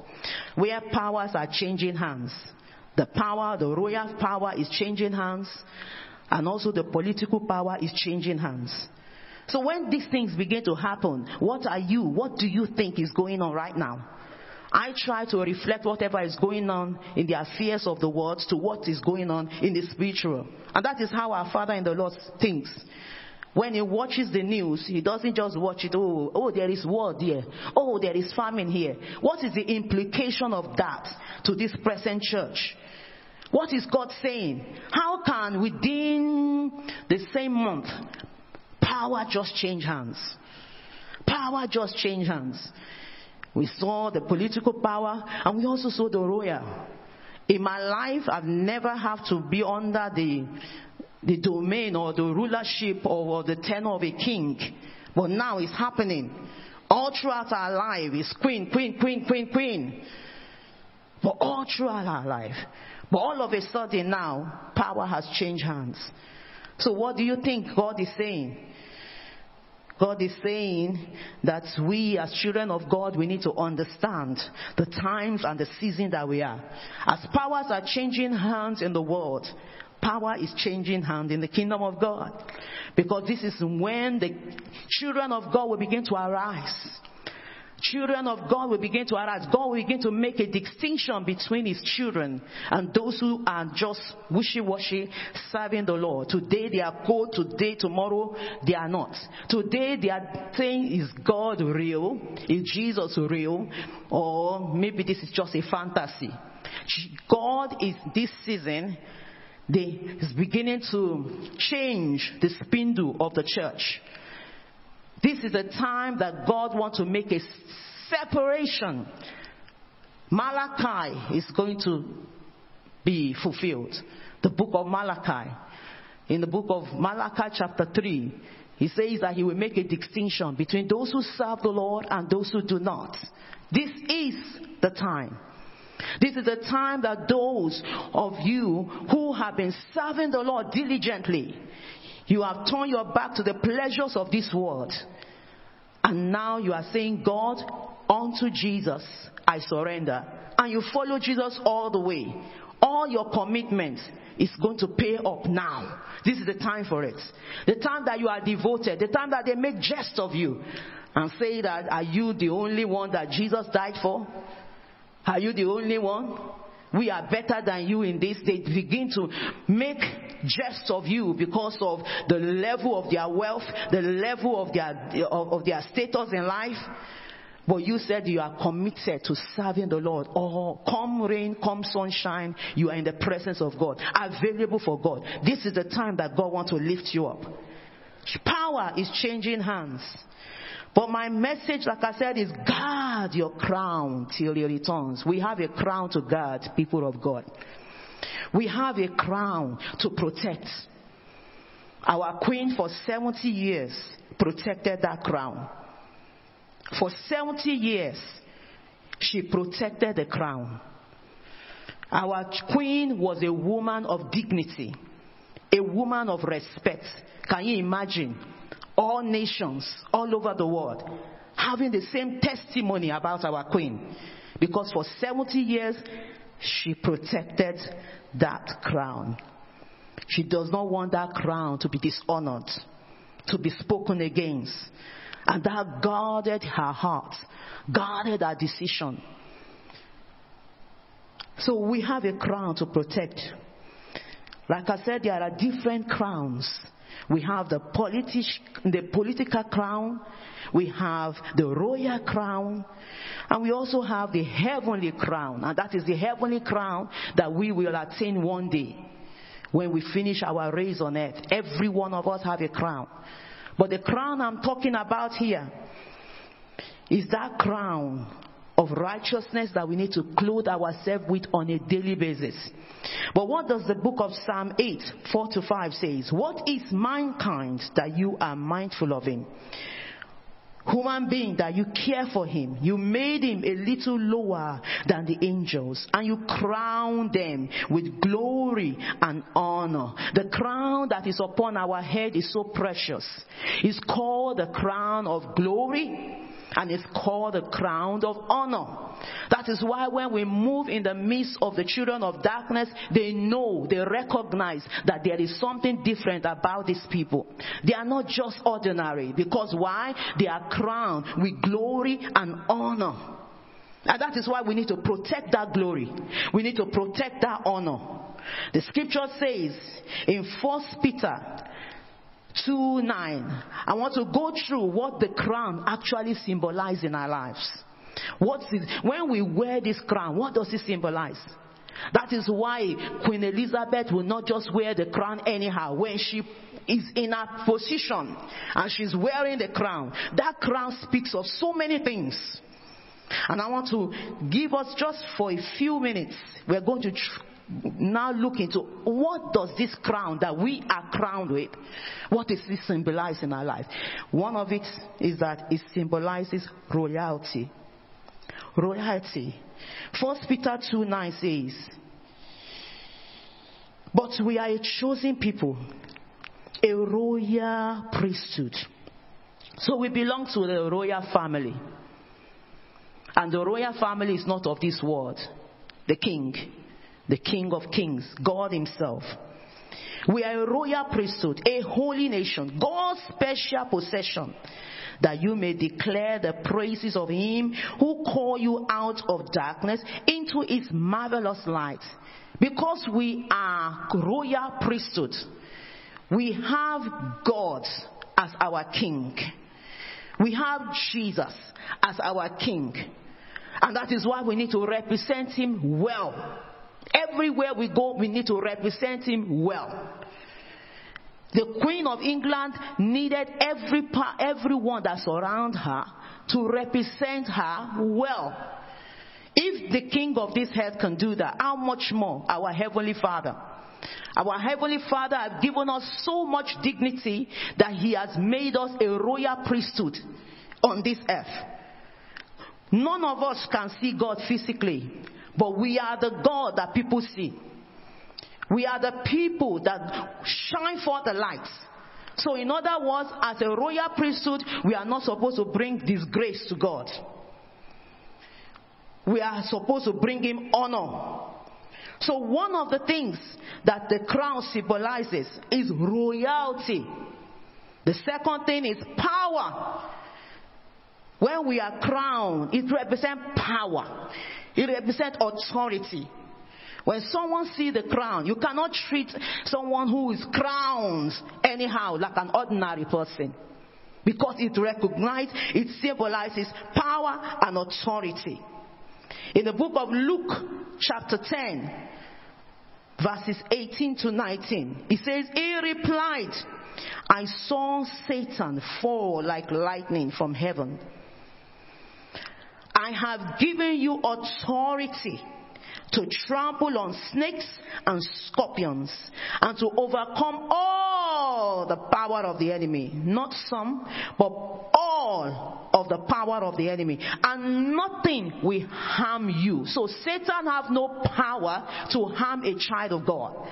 where powers are changing hands. The power, the royal power is changing hands, and also the political power is changing hands. So when these things begin to happen, what are you, what do you think is going on right now? I try to reflect whatever is going on in the affairs of the world to what is going on in the spiritual. And that is how our Father in the Lord thinks. When he watches the news, he doesn't just watch it, oh, oh, there is war there. Oh, there is famine here. What is the implication of that to this present church? What is God saying? How can within the same month power just change hands? Power just change hands. We saw the political power and we also saw the royal. In my life, I've never had to be under the, the domain or the rulership or the tenure of a king. But now it's happening. All throughout our life is queen, queen, queen, queen, queen. But all throughout our life. But all of a sudden now, power has changed hands. So what do you think God is saying? God is saying that we as children of God, we need to understand the times and the season that we are. As powers are changing hands in the world, power is changing hand in the kingdom of God. Because this is when the children of God will begin to arise. Children of God will begin to arise. God will begin to make a distinction between His children and those who are just wishy-washy serving the Lord. Today they are cold, today, tomorrow they are not. Today they are saying, is God real? Is Jesus real? Or maybe this is just a fantasy. God is this season, they, is beginning to change the spindle of the church. This is a time that God wants to make a separation Malachi is going to be fulfilled. The book of Malachi. In the book of Malachi, chapter 3, he says that he will make a distinction between those who serve the Lord and those who do not. This is the time. This is the time that those of you who have been serving the Lord diligently, you have turned your back to the pleasures of this world. And now you are saying, God, unto Jesus I surrender. And you follow Jesus all the way. All your commitment is going to pay up now. This is the time for it. The time that you are devoted, the time that they make jest of you and say that, are you the only one that Jesus died for? Are you the only one? We are better than you in this. They begin to make jest of you because of the level of their wealth, the level of their, of, of their status in life. But you said you are committed to serving the Lord. Oh, come rain, come sunshine, you are in the presence of God, available for God. This is the time that God wants to lift you up. Power is changing hands. But my message, like I said, is guard your crown till he returns. We have a crown to guard, people of God. We have a crown to protect. Our queen for 70 years protected that crown. For 70 years, she protected the crown. Our queen was a woman of dignity, a woman of respect. Can you imagine? All nations all over the world having the same testimony about our queen. Because for 70 years, she protected that crown. She does not want that crown to be dishonored, to be spoken against. And that guarded her heart, guarded her decision. So we have a crown to protect. Like I said, there are different crowns. We have the, politi- the political crown, we have the royal crown, and we also have the heavenly crown. And that is the heavenly crown that we will attain one day when we finish our race on earth. Every one of us have a crown. But the crown I'm talking about here is that crown of righteousness that we need to clothe ourselves with on a daily basis. But what does the book of Psalm 8, 4 to 5 says? What is mankind that you are mindful of him? Human being that you care for him. You made him a little lower than the angels and you crown them with glory and honor. The crown that is upon our head is so precious. It's called the crown of glory and it's called the crown of honor. That is why when we move in the midst of the children of darkness, they know, they recognize that there is something different about these people. They are not just ordinary because why? They are crowned with glory and honor. And that is why we need to protect that glory. We need to protect that honor. The scripture says in First Peter 2 9. I want to go through what the crown actually symbolizes in our lives. What is, when we wear this crown, what does it symbolize? That is why Queen Elizabeth will not just wear the crown anyhow. When she is in a position and she's wearing the crown, that crown speaks of so many things. And I want to give us just for a few minutes, we're going to tr- now look into what does this crown that we are crowned with, what does this symbolize in our life? One of it is that it symbolizes royalty. Royalty. First Peter 2 9 says, But we are a chosen people, a royal priesthood. So we belong to the royal family. And the royal family is not of this world. The king, the king of kings, God himself. We are a royal priesthood, a holy nation, God's special possession, that you may declare the praises of him who called you out of darkness into his marvelous light. Because we are royal priesthood, we have God as our king. We have Jesus as our king. And that is why we need to represent him well. Everywhere we go, we need to represent him well. The Queen of England needed every pa- everyone that surround her to represent her well. If the king of this earth can do that, how much more our heavenly father? Our heavenly father has given us so much dignity that he has made us a royal priesthood on this earth. None of us can see God physically, but we are the God that people see. We are the people that shine forth the light. So, in other words, as a royal priesthood, we are not supposed to bring disgrace to God. We are supposed to bring Him honor. So, one of the things that the crown symbolizes is royalty. The second thing is power. When we are crowned, it represents power, it represents authority. When someone sees the crown, you cannot treat someone who is crowned anyhow like an ordinary person. Because it recognizes, it symbolizes power and authority. In the book of Luke, chapter 10, verses 18 to 19, it says, He replied, I saw Satan fall like lightning from heaven. I have given you authority to trample on snakes and scorpions and to overcome all the power of the enemy. Not some, but all of the power of the enemy. And nothing will harm you. So Satan have no power to harm a child of God.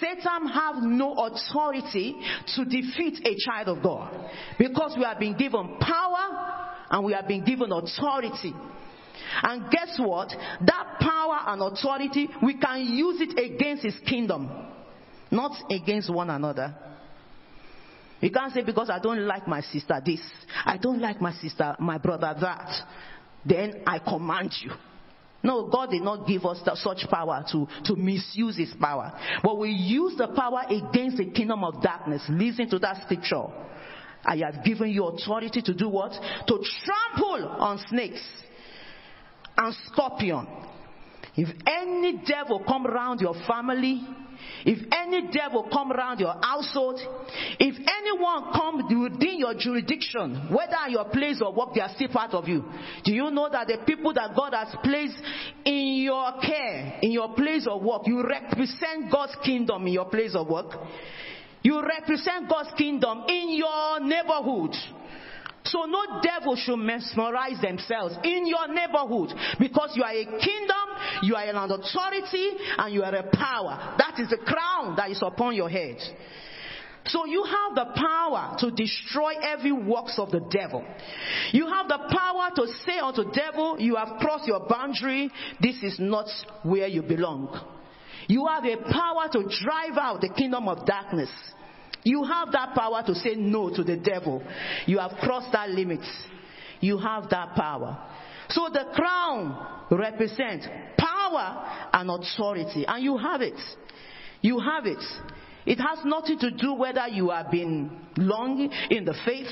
Satan have no authority to defeat a child of God because we have been given power and we have been given authority. And guess what? That power and authority, we can use it against his kingdom, not against one another. You can't say because I don't like my sister this, I don't like my sister, my brother that, then I command you. No, God did not give us such power to, to misuse his power. But we use the power against the kingdom of darkness. Listen to that scripture. I have given you authority to do what? To trample on snakes and scorpion. If any devil come around your family, if any devil come around your household, if anyone come within your jurisdiction, whether your place or work, they are still part of you. Do you know that the people that God has placed in your care, in your place of work, you represent God's kingdom in your place of work? You represent God's kingdom in your neighborhood. So no devil should mesmerize themselves in your neighborhood because you are a kingdom, you are an authority, and you are a power. That is the crown that is upon your head. So you have the power to destroy every works of the devil. You have the power to say unto devil, you have crossed your boundary. This is not where you belong. You have a power to drive out the kingdom of darkness. You have that power to say no to the devil. You have crossed that limit. You have that power. So the crown represents power and authority, and you have it. You have it. It has nothing to do whether you have been long in the faith,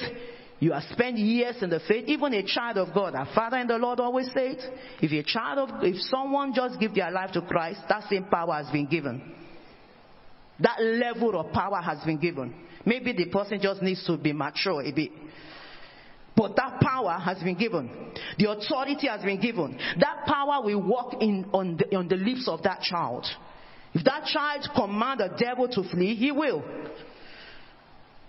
you have spent years in the faith, even a child of God. Our Father in the Lord always said, if a child of, if someone just give their life to Christ, that same power has been given. That level of power has been given. Maybe the person just needs to be mature a bit. But that power has been given. The authority has been given. That power will work in, on, the, on the lips of that child. If that child command the devil to flee, he will.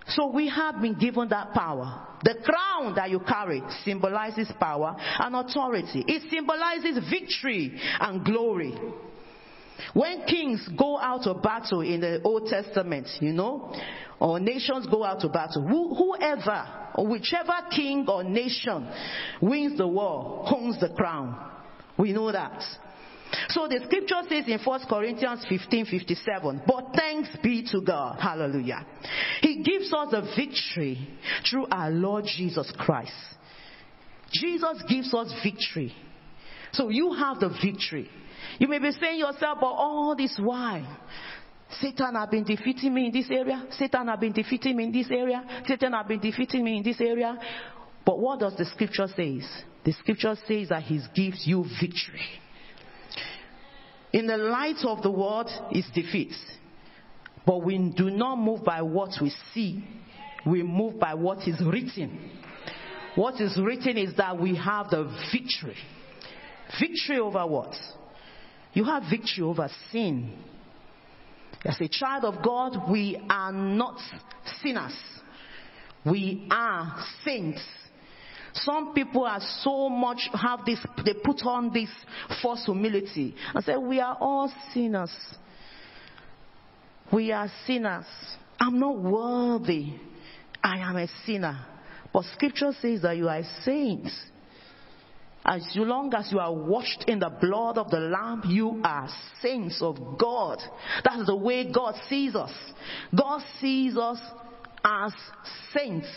So we have been given that power. The crown that you carry symbolizes power and authority. It symbolizes victory and glory. When kings go out to battle in the Old Testament, you know, or nations go out to battle, who, whoever or whichever king or nation wins the war owns the crown. We know that. So the scripture says in 1 Corinthians 15 57, but thanks be to God. Hallelujah. He gives us the victory through our Lord Jesus Christ. Jesus gives us victory. So you have the victory. You may be saying yourself, but all this why? Satan has been defeating me in this area. Satan has been defeating me in this area. Satan has been defeating me in this area. But what does the scripture say? The scripture says that he gives you victory. In the light of the world is defeat. But we do not move by what we see. We move by what is written. What is written is that we have the victory. Victory over what? You have victory over sin. As a child of God, we are not sinners. We are saints. Some people are so much have this, they put on this false humility and say, we are all sinners. We are sinners. I'm not worthy. I am a sinner. But scripture says that you are a saint. As long as you are washed in the blood of the Lamb, you are saints of God. That's the way God sees us. God sees us as saints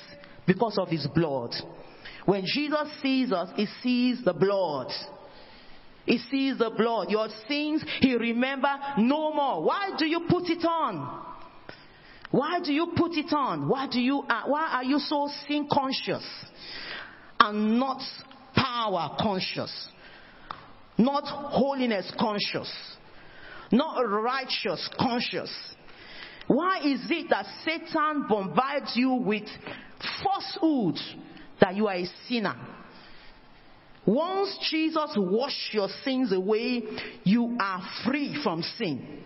because of His blood. When Jesus sees us, He sees the blood. He sees the blood. Your sins, He remember no more. Why do you put it on? Why do you put it on? Why do you, uh, why are you so sin conscious and not power conscious? Not holiness conscious? Not righteous conscious? Why is it that Satan bombards you with falsehood that you are a sinner? Once Jesus washed your sins away, you are free from sin.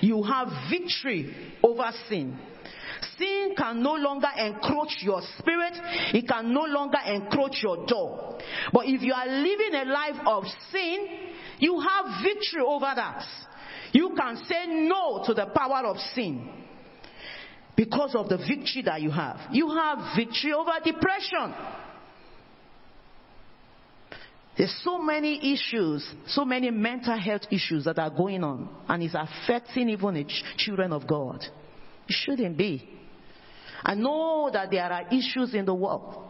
You have victory over sin. Sin can no longer encroach your spirit. It can no longer encroach your door. But if you are living a life of sin, you have victory over that. You can say no to the power of sin because of the victory that you have. You have victory over depression. There's so many issues, so many mental health issues that are going on, and it's affecting even the ch- children of God. It shouldn't be. I know that there are issues in the world,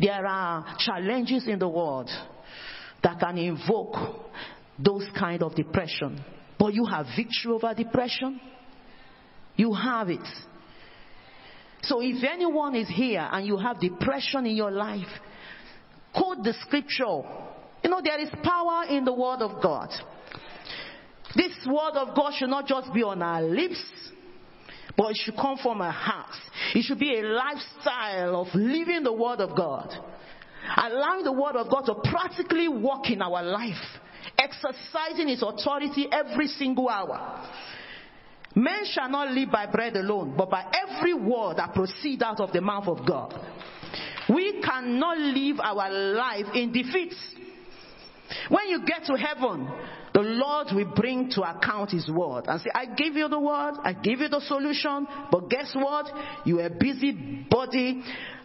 there are challenges in the world that can invoke those kind of depression. But you have victory over depression. You have it. So if anyone is here and you have depression in your life, quote the scripture. You know, there is power in the word of God. This word of God should not just be on our lips, but it should come from our hearts. It should be a lifestyle of living the word of God. Allowing the word of God to practically work in our life, exercising its authority every single hour. Men shall not live by bread alone, but by every word that proceeds out of the mouth of God. We cannot live our life in defeat. When you get to heaven, the Lord will bring to account His word and say, I gave you the word, I gave you the solution, but guess what? You are busy body,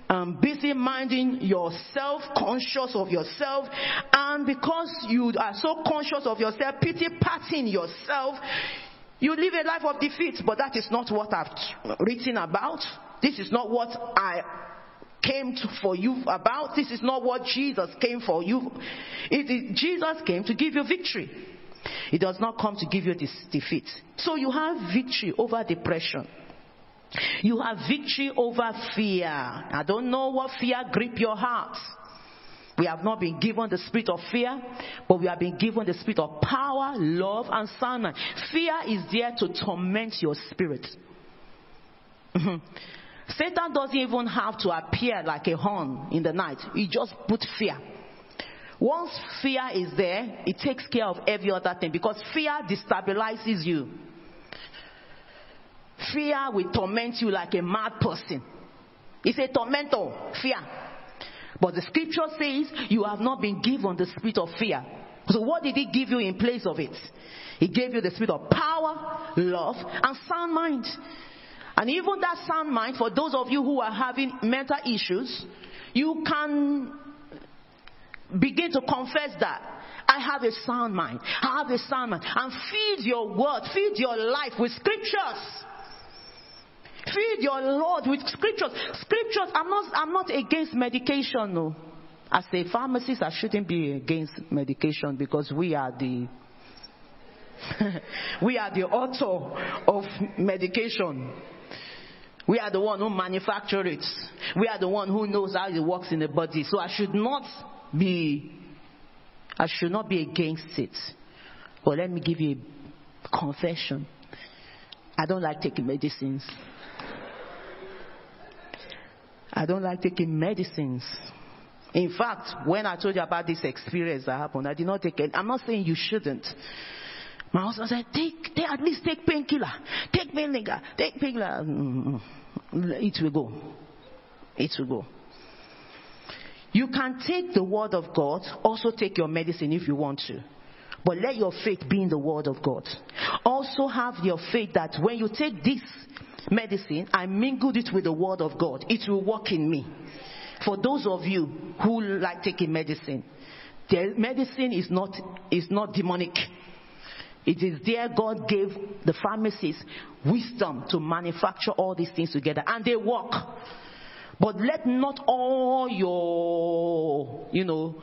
um, busy minding yourself, conscious of yourself, and because you are so conscious of yourself, pity patting yourself, you live a life of defeat, but that is not what I've written about. This is not what I came to, for you about. This is not what Jesus came for you. It is, Jesus came to give you victory. He does not come to give you this defeat. So you have victory over depression. You have victory over fear. I don't know what fear grip your heart. We have not been given the spirit of fear, but we have been given the spirit of power, love, and sound. Fear is there to torment your spirit. Mhm. Satan doesn't even have to appear like a horn in the night. He just put fear. Once fear is there, it takes care of every other thing because fear destabilizes you. Fear will torment you like a mad person. It's a tormentor, fear. But the scripture says you have not been given the spirit of fear. So what did he give you in place of it? He gave you the spirit of power, love, and sound mind. And even that sound mind, for those of you who are having mental issues, you can begin to confess that. I have a sound mind. I have a sound mind. And feed your word, feed your life with scriptures. Feed your Lord with scriptures. Scriptures, I'm not, I'm not against medication, no. As a pharmacist, I shouldn't be against medication because we are the we are the author of medication. We are the one who manufactures it. We are the one who knows how it works in the body. So I should not be I should not be against it. But let me give you a confession. I don't like taking medicines. I don't like taking medicines. In fact, when I told you about this experience that happened, I did not take it. I'm not saying you shouldn't. My husband said, take, take at least take painkiller. Take painkiller. Take painkiller. Mm, It will go. It will go. You can take the word of God, also take your medicine if you want to. But let your faith be in the word of God. Also have your faith that when you take this medicine, I mingled it with the word of God. It will work in me. For those of you who like taking medicine, the medicine is not, is not demonic. It is there God gave the pharmacists wisdom to manufacture all these things together and they work. But let not all your, you know,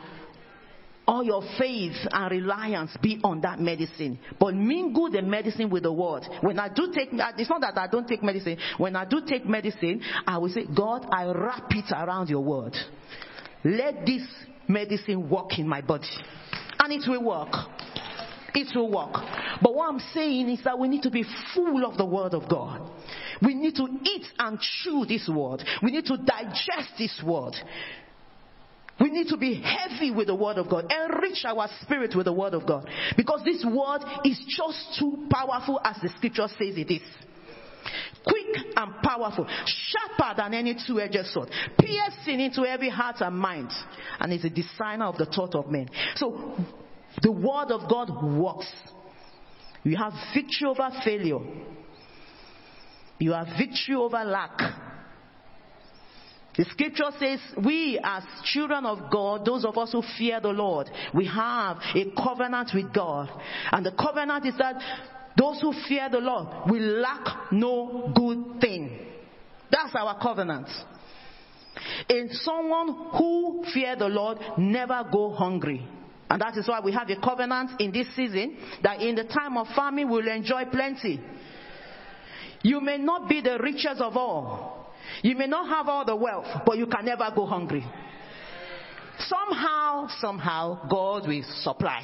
all your faith and reliance be on that medicine. But mingle the medicine with the word. When I do take, it's not that I don't take medicine. When I do take medicine, I will say, God, I wrap it around your word. Let this medicine work in my body. And it will work. It will work. But what I'm saying is that we need to be full of the word of God. We need to eat and chew this word. We need to digest this word. We need to be heavy with the word of God. Enrich our spirit with the word of God. Because this word is just too powerful as the scripture says it is. Quick and powerful, sharper than any two-edged sword, piercing into every heart and mind, and is a designer of the thought of men. So, the word of God works. You have victory over failure. You have victory over lack. The scripture says, we as children of God, those of us who fear the Lord, we have a covenant with God. And the covenant is that those who fear the Lord will lack no good thing. That's our covenant. And someone who fear the Lord never go hungry. And that is why we have a covenant in this season that in the time of famine we'll enjoy plenty. You may not be the richest of all. You may not have all the wealth, but you can never go hungry. Somehow, somehow, God will supply.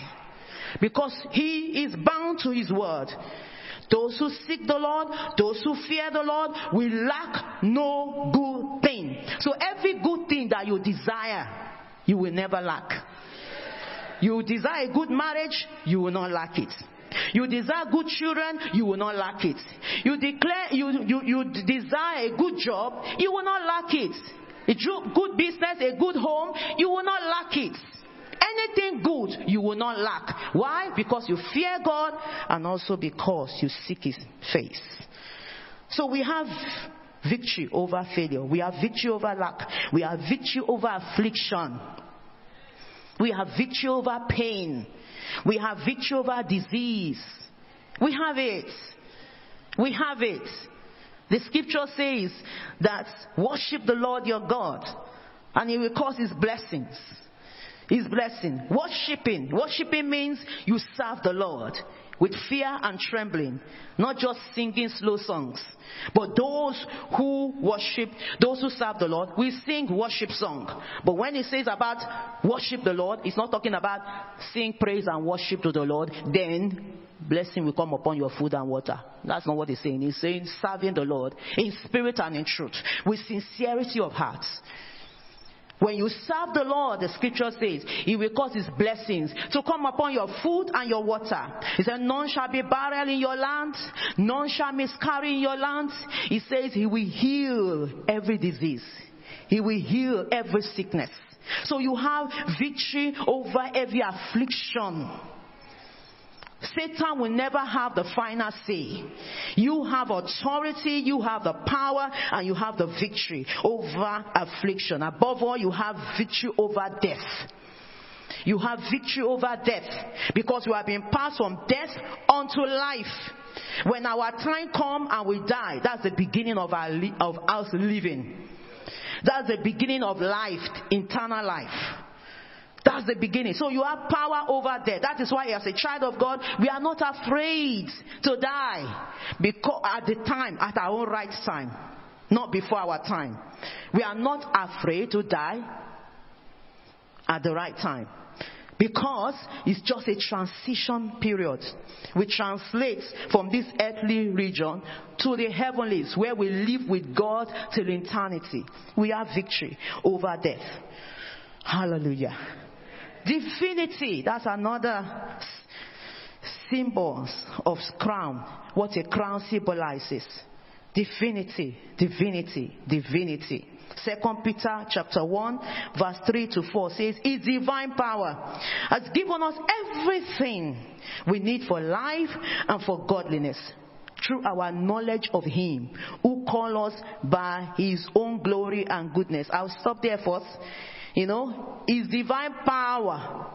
Because He is bound to His word. Those who seek the Lord, those who fear the Lord, will lack no good thing. So every good thing that you desire, you will never lack. You desire a good marriage, you will not lack it. You desire good children, you will not lack it. You declare, you, you, you desire a good job, you will not lack it. A good business, a good home, you will not lack it. Anything good, you will not lack. Why? Because you fear God and also because you seek His face. So we have victory over failure. We have victory over lack. We have victory over affliction. We have victory over pain. We have victory over disease. We have it. We have it. The scripture says that worship the Lord your God and he will cause his blessings. His blessing. Worshipping. Worshipping means you serve the Lord with fear and trembling, not just singing slow songs. But those who worship, those who serve the Lord, we sing worship song. But when it says about worship the Lord, it's not talking about sing praise and worship to the Lord, then blessing will come upon your food and water. That's not what he's saying. He's saying serving the Lord in spirit and in truth, with sincerity of heart. When you serve the Lord, the scripture says, He will cause His blessings to come upon your food and your water. He said, None shall be barren in your land, none shall miscarry in your land. He says, He will heal every disease, He will heal every sickness. So you have victory over every affliction. Satan will never have the final say. You have authority, you have the power, and you have the victory over affliction. Above all, you have victory over death. You have victory over death because you have been passed from death unto life. When our time comes and we die, that's the beginning of our of us living. That's the beginning of life, eternal life. That's the beginning. So you have power over death. That is why, as a child of God, we are not afraid to die because at the time, at our own right time, not before our time. We are not afraid to die at the right time because it's just a transition period. We translate from this earthly region to the heavenlies where we live with God till eternity. We have victory over death. Hallelujah. Divinity, that's another s- symbols of crown. What a crown symbolizes. Divinity, divinity, divinity. Second Peter chapter 1 verse 3 to 4 says, His divine power has given us everything we need for life and for godliness through our knowledge of Him who called us by His own glory and goodness. I'll stop there first. You know, His divine power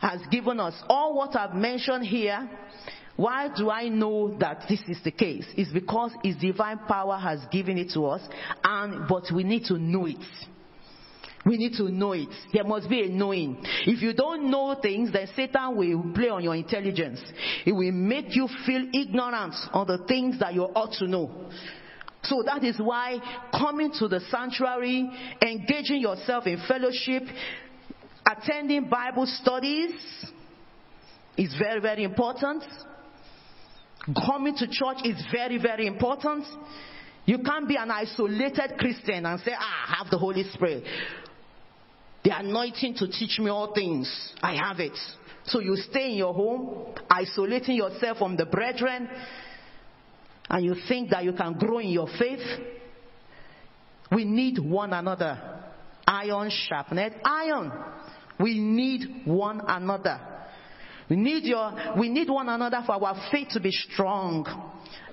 has given us all what I've mentioned here. Why do I know that this is the case? It's because His divine power has given it to us, and but we need to know it. We need to know it. There must be a knowing. If you don't know things, then Satan will play on your intelligence. It will make you feel ignorant on the things that you ought to know. So that is why coming to the sanctuary, engaging yourself in fellowship, attending Bible studies is very, very important. Coming to church is very, very important. You can't be an isolated Christian and say, ah, I have the Holy Spirit. The anointing to teach me all things. I have it. So you stay in your home, isolating yourself from the brethren, and you think that you can grow in your faith. We need one another. Iron sharpened iron. We need one another. We need your, we need one another for our faith to be strong,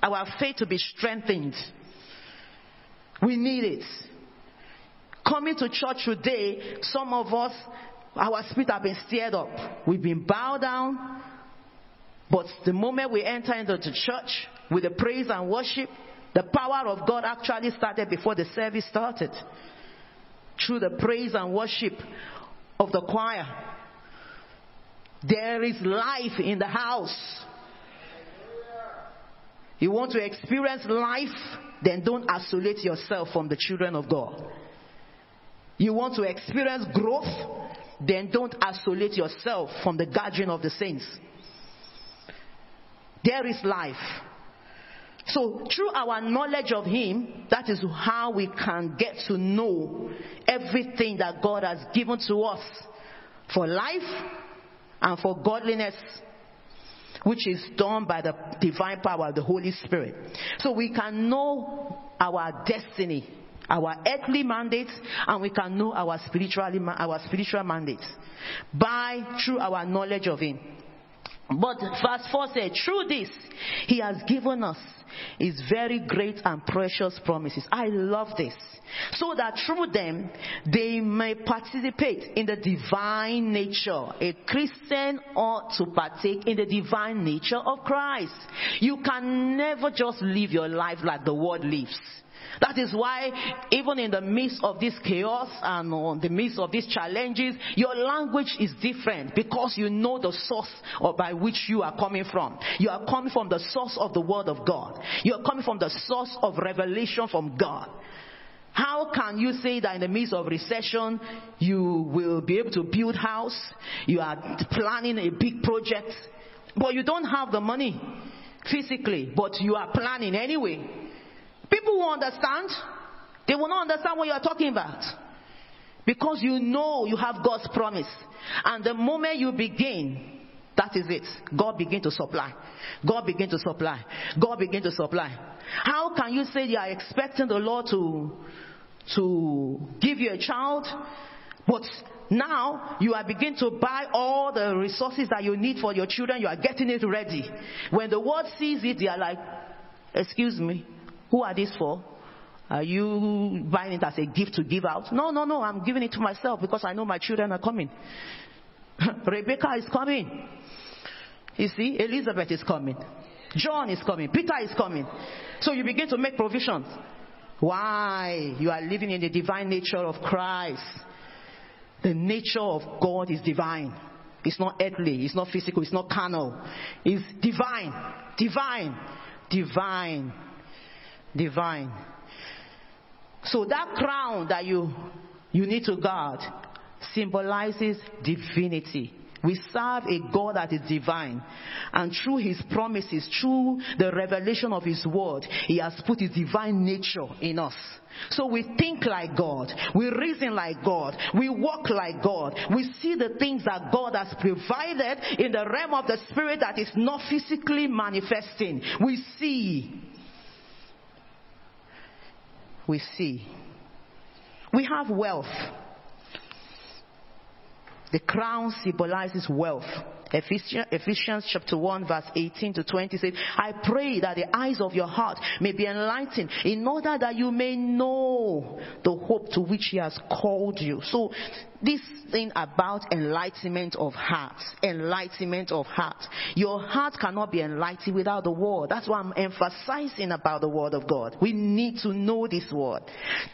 our faith to be strengthened. We need it. Coming to church today, some of us, our spirit have been stirred up. We've been bowed down. But the moment we enter into the church with the praise and worship, the power of God actually started before the service started. Through the praise and worship of the choir. There is life in the house. You want to experience life? Then don't isolate yourself from the children of God. You want to experience growth? Then don't isolate yourself from the gathering of the saints. There is life. So, through our knowledge of Him, that is how we can get to know everything that God has given to us for life and for godliness, which is done by the divine power of the Holy Spirit. So, we can know our destiny, our earthly mandates, and we can know our spiritual, our spiritual mandates by through our knowledge of Him. But verse 4 said, through this, He has given us His very great and precious promises. I love this. So that through them, they may participate in the divine nature. A Christian ought to partake in the divine nature of Christ. You can never just live your life like the world lives. That is why, even in the midst of this chaos and in the midst of these challenges, your language is different because you know the source or by which you are coming from. You are coming from the source of the Word of God. You are coming from the source of revelation from God. How can you say that in the midst of recession you will be able to build house? You are planning a big project, but you don't have the money physically, but you are planning anyway. People will understand. They will not understand what you are talking about. Because you know you have God's promise. And the moment you begin, that is it. God begin to supply. God begin to supply. God begin to supply. How can you say you are expecting the Lord to, to give you a child, but now you are beginning to buy all the resources that you need for your children. You are getting it ready. When the world sees it, they are like, excuse me, who are these for? Are you buying it as a gift to give out? No, no, no. I'm giving it to myself because I know my children are coming. Rebecca is coming. You see, Elizabeth is coming. John is coming. Peter is coming. So you begin to make provisions. Why? You are living in the divine nature of Christ. The nature of God is divine. It's not earthly. It's not physical. It's not carnal. It's divine. Divine. Divine. Divine. So that crown that you, you need to guard symbolizes divinity. We serve a God that is divine. And through his promises, through the revelation of his word, he has put his divine nature in us. So we think like God. We reason like God. We walk like God. We see the things that God has provided in the realm of the spirit that is not physically manifesting. We see. We see. We have wealth. The crown symbolizes wealth. Ephesians, chapter 1 verse 18 to 20 says, I pray that the eyes of your heart may be enlightened in order that you may know the hope to which he has called you. So this thing about enlightenment of heart, enlightenment of heart. Your heart cannot be enlightened without the word. That's why I'm emphasizing about the word of God. We need to know this word.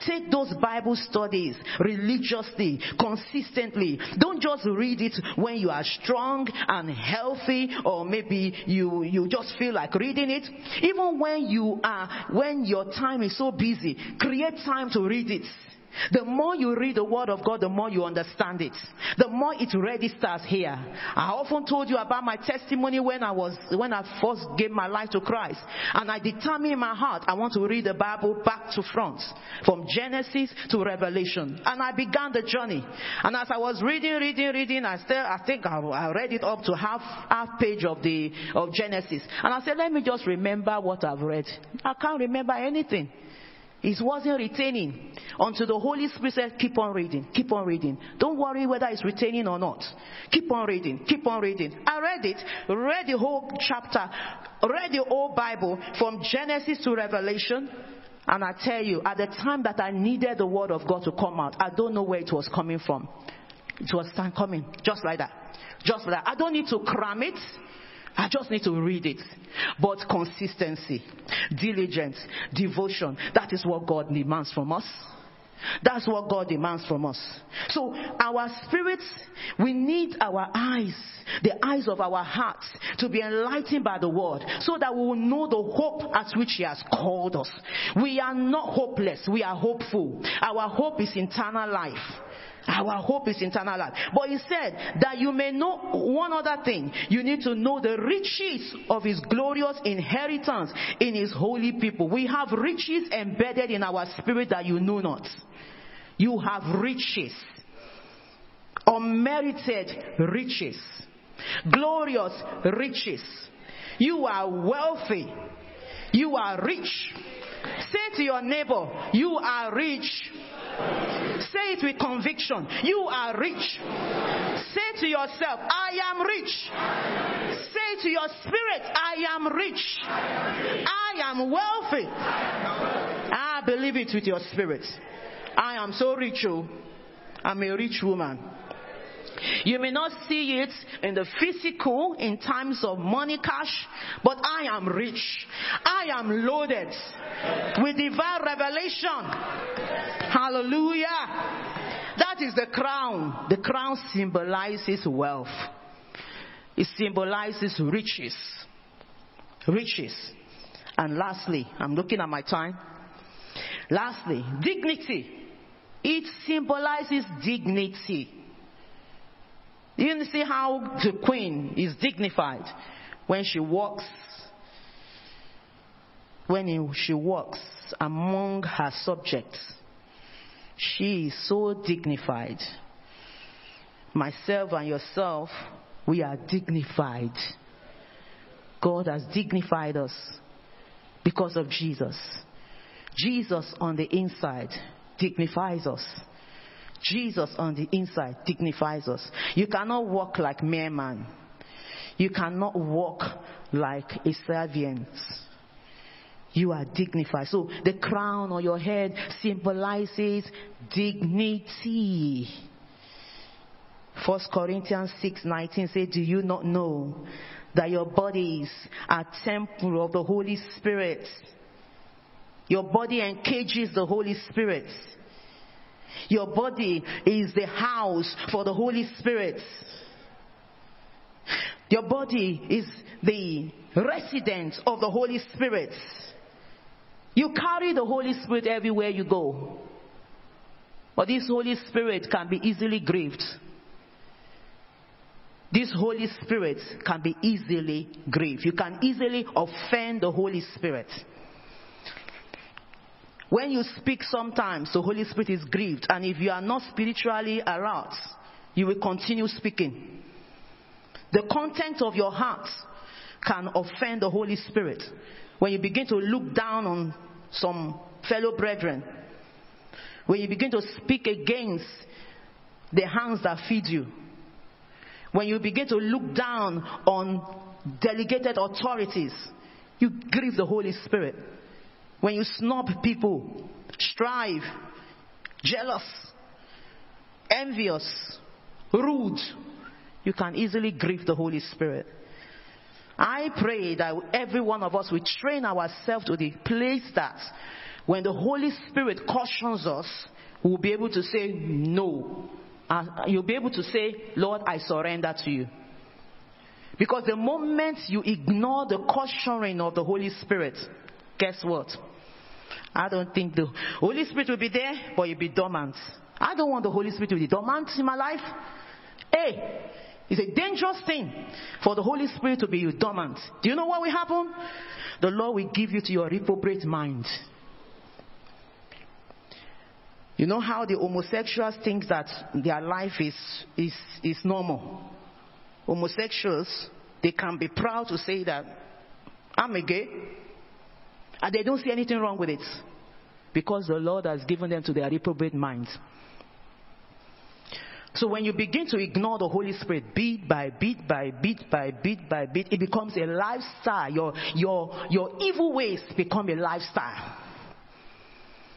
Take those Bible studies religiously, consistently. Don't just read it when you are strong and healthy or maybe you, you just feel like reading it. Even when you are, when your time is so busy, create time to read it. The more you read the word of God, the more you understand it. The more it registers here. I often told you about my testimony when I was, when I first gave my life to Christ. And I determined in my heart, I want to read the Bible back to front. From Genesis to Revelation. And I began the journey. And as I was reading, reading, reading, I still, I think I, I read it up to half, half page of the, of Genesis. And I said, let me just remember what I've read. I can't remember anything. It wasn't retaining until the Holy Spirit said, keep on reading, keep on reading. Don't worry whether it's retaining or not. Keep on reading, keep on reading. I read it, read the whole chapter, read the whole Bible from Genesis to Revelation. And I tell you, at the time that I needed the word of God to come out, I don't know where it was coming from. It was time coming, just like that. Just like that. I don't need to cram it. I just need to read it. But consistency, diligence, devotion, that is what God demands from us. That's what God demands from us. So our spirits, we need our eyes, the eyes of our hearts to be enlightened by the word so that we will know the hope at which he has called us. We are not hopeless. We are hopeful. Our hope is eternal life. Our hope is eternal life. But he said that you may know one other thing. You need to know the riches of his glorious inheritance in his holy people. We have riches embedded in our spirit that you know not. You have riches. Unmerited riches. Glorious riches. You are wealthy. You are rich. Say to your neighbor, you are rich. Say it with conviction. You are rich. Say to yourself, I am rich. Say to your spirit, I am rich. I am wealthy. I believe it with your spirit. I am so rich. Oh. I'm a rich woman. You may not see it in the physical in times of money cash, but I am rich. I am loaded with divine revelation. Hallelujah. That is the crown. The crown symbolizes wealth. It symbolizes riches. Riches. And lastly, I'm looking at my time. Lastly, dignity. It symbolizes dignity. You see how the queen is dignified when she walks, when she walks among her subjects. She is so dignified. Myself and yourself, we are dignified. God has dignified us because of Jesus. Jesus on the inside dignifies us. Jesus on the inside dignifies us. You cannot walk like mere man. You cannot walk like a servant. You are dignified. So the crown on your head symbolizes dignity. First Corinthians 6:19 says, "Do you not know that your bodies are temple of the Holy Spirit? Your body encages the Holy Spirit." Your body is the house for the Holy Spirit. Your body is the residence of the Holy Spirit. You carry the Holy Spirit everywhere you go. But this Holy Spirit can be easily grieved. this Holy Spirit can be easily grieved. You can easily offend the Holy Spirit. When you speak sometimes, the Holy Spirit is grieved. And if you are not spiritually aroused, you will continue speaking. The content of your heart can offend the Holy Spirit. When you begin to look down on some fellow brethren, when you begin to speak against the hands that feed you, when you begin to look down on delegated authorities, you grieve the Holy Spirit. When you snub people, strive, jealous, envious, rude, you can easily grieve the Holy Spirit. I pray that every one of us will train ourselves to the place that when the Holy Spirit cautions us, we'll be able to say no. And you'll be able to say, Lord, I surrender to you. Because the moment you ignore the cautioning of the Holy Spirit, guess what? I don't think the Holy Spirit will be there, but you'll be dormant. I don't want the Holy Spirit to be dormant in my life. Hey, it's a dangerous thing for the Holy Spirit to be dormant. Do you know what will happen? The Lord will give you to your reprobate mind. You know how the homosexuals think that their life is, is, is normal? Homosexuals, they can be proud to say that I'm a gay. And they don't see anything wrong with it. Because the Lord has given them to their reprobate minds. So when you begin to ignore the Holy Spirit bit by bit by bit by bit by bit, it becomes a lifestyle. Your, your, your evil ways become a lifestyle.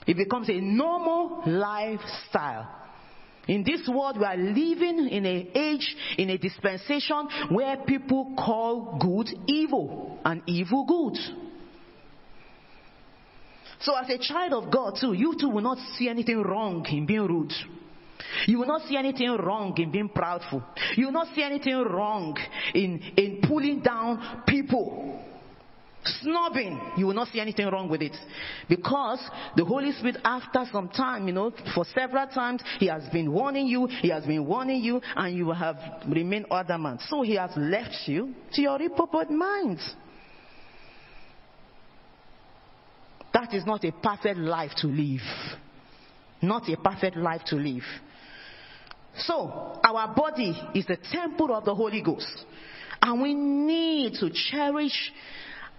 It becomes a normal lifestyle. In this world, we are living in an age, in a dispensation where people call good evil and evil good. So as a child of God too, you too will not see anything wrong in being rude. You will not see anything wrong in being proudful. You will not see anything wrong in, in pulling down people. Snobbing, you will not see anything wrong with it. Because the Holy Spirit, after some time, you know, for several times, He has been warning you, He has been warning you, and you have remained adamant. So He has left you to your reprobate mind. That is not a perfect life to live. Not a perfect life to live. So, our body is the temple of the Holy Ghost. And we need to cherish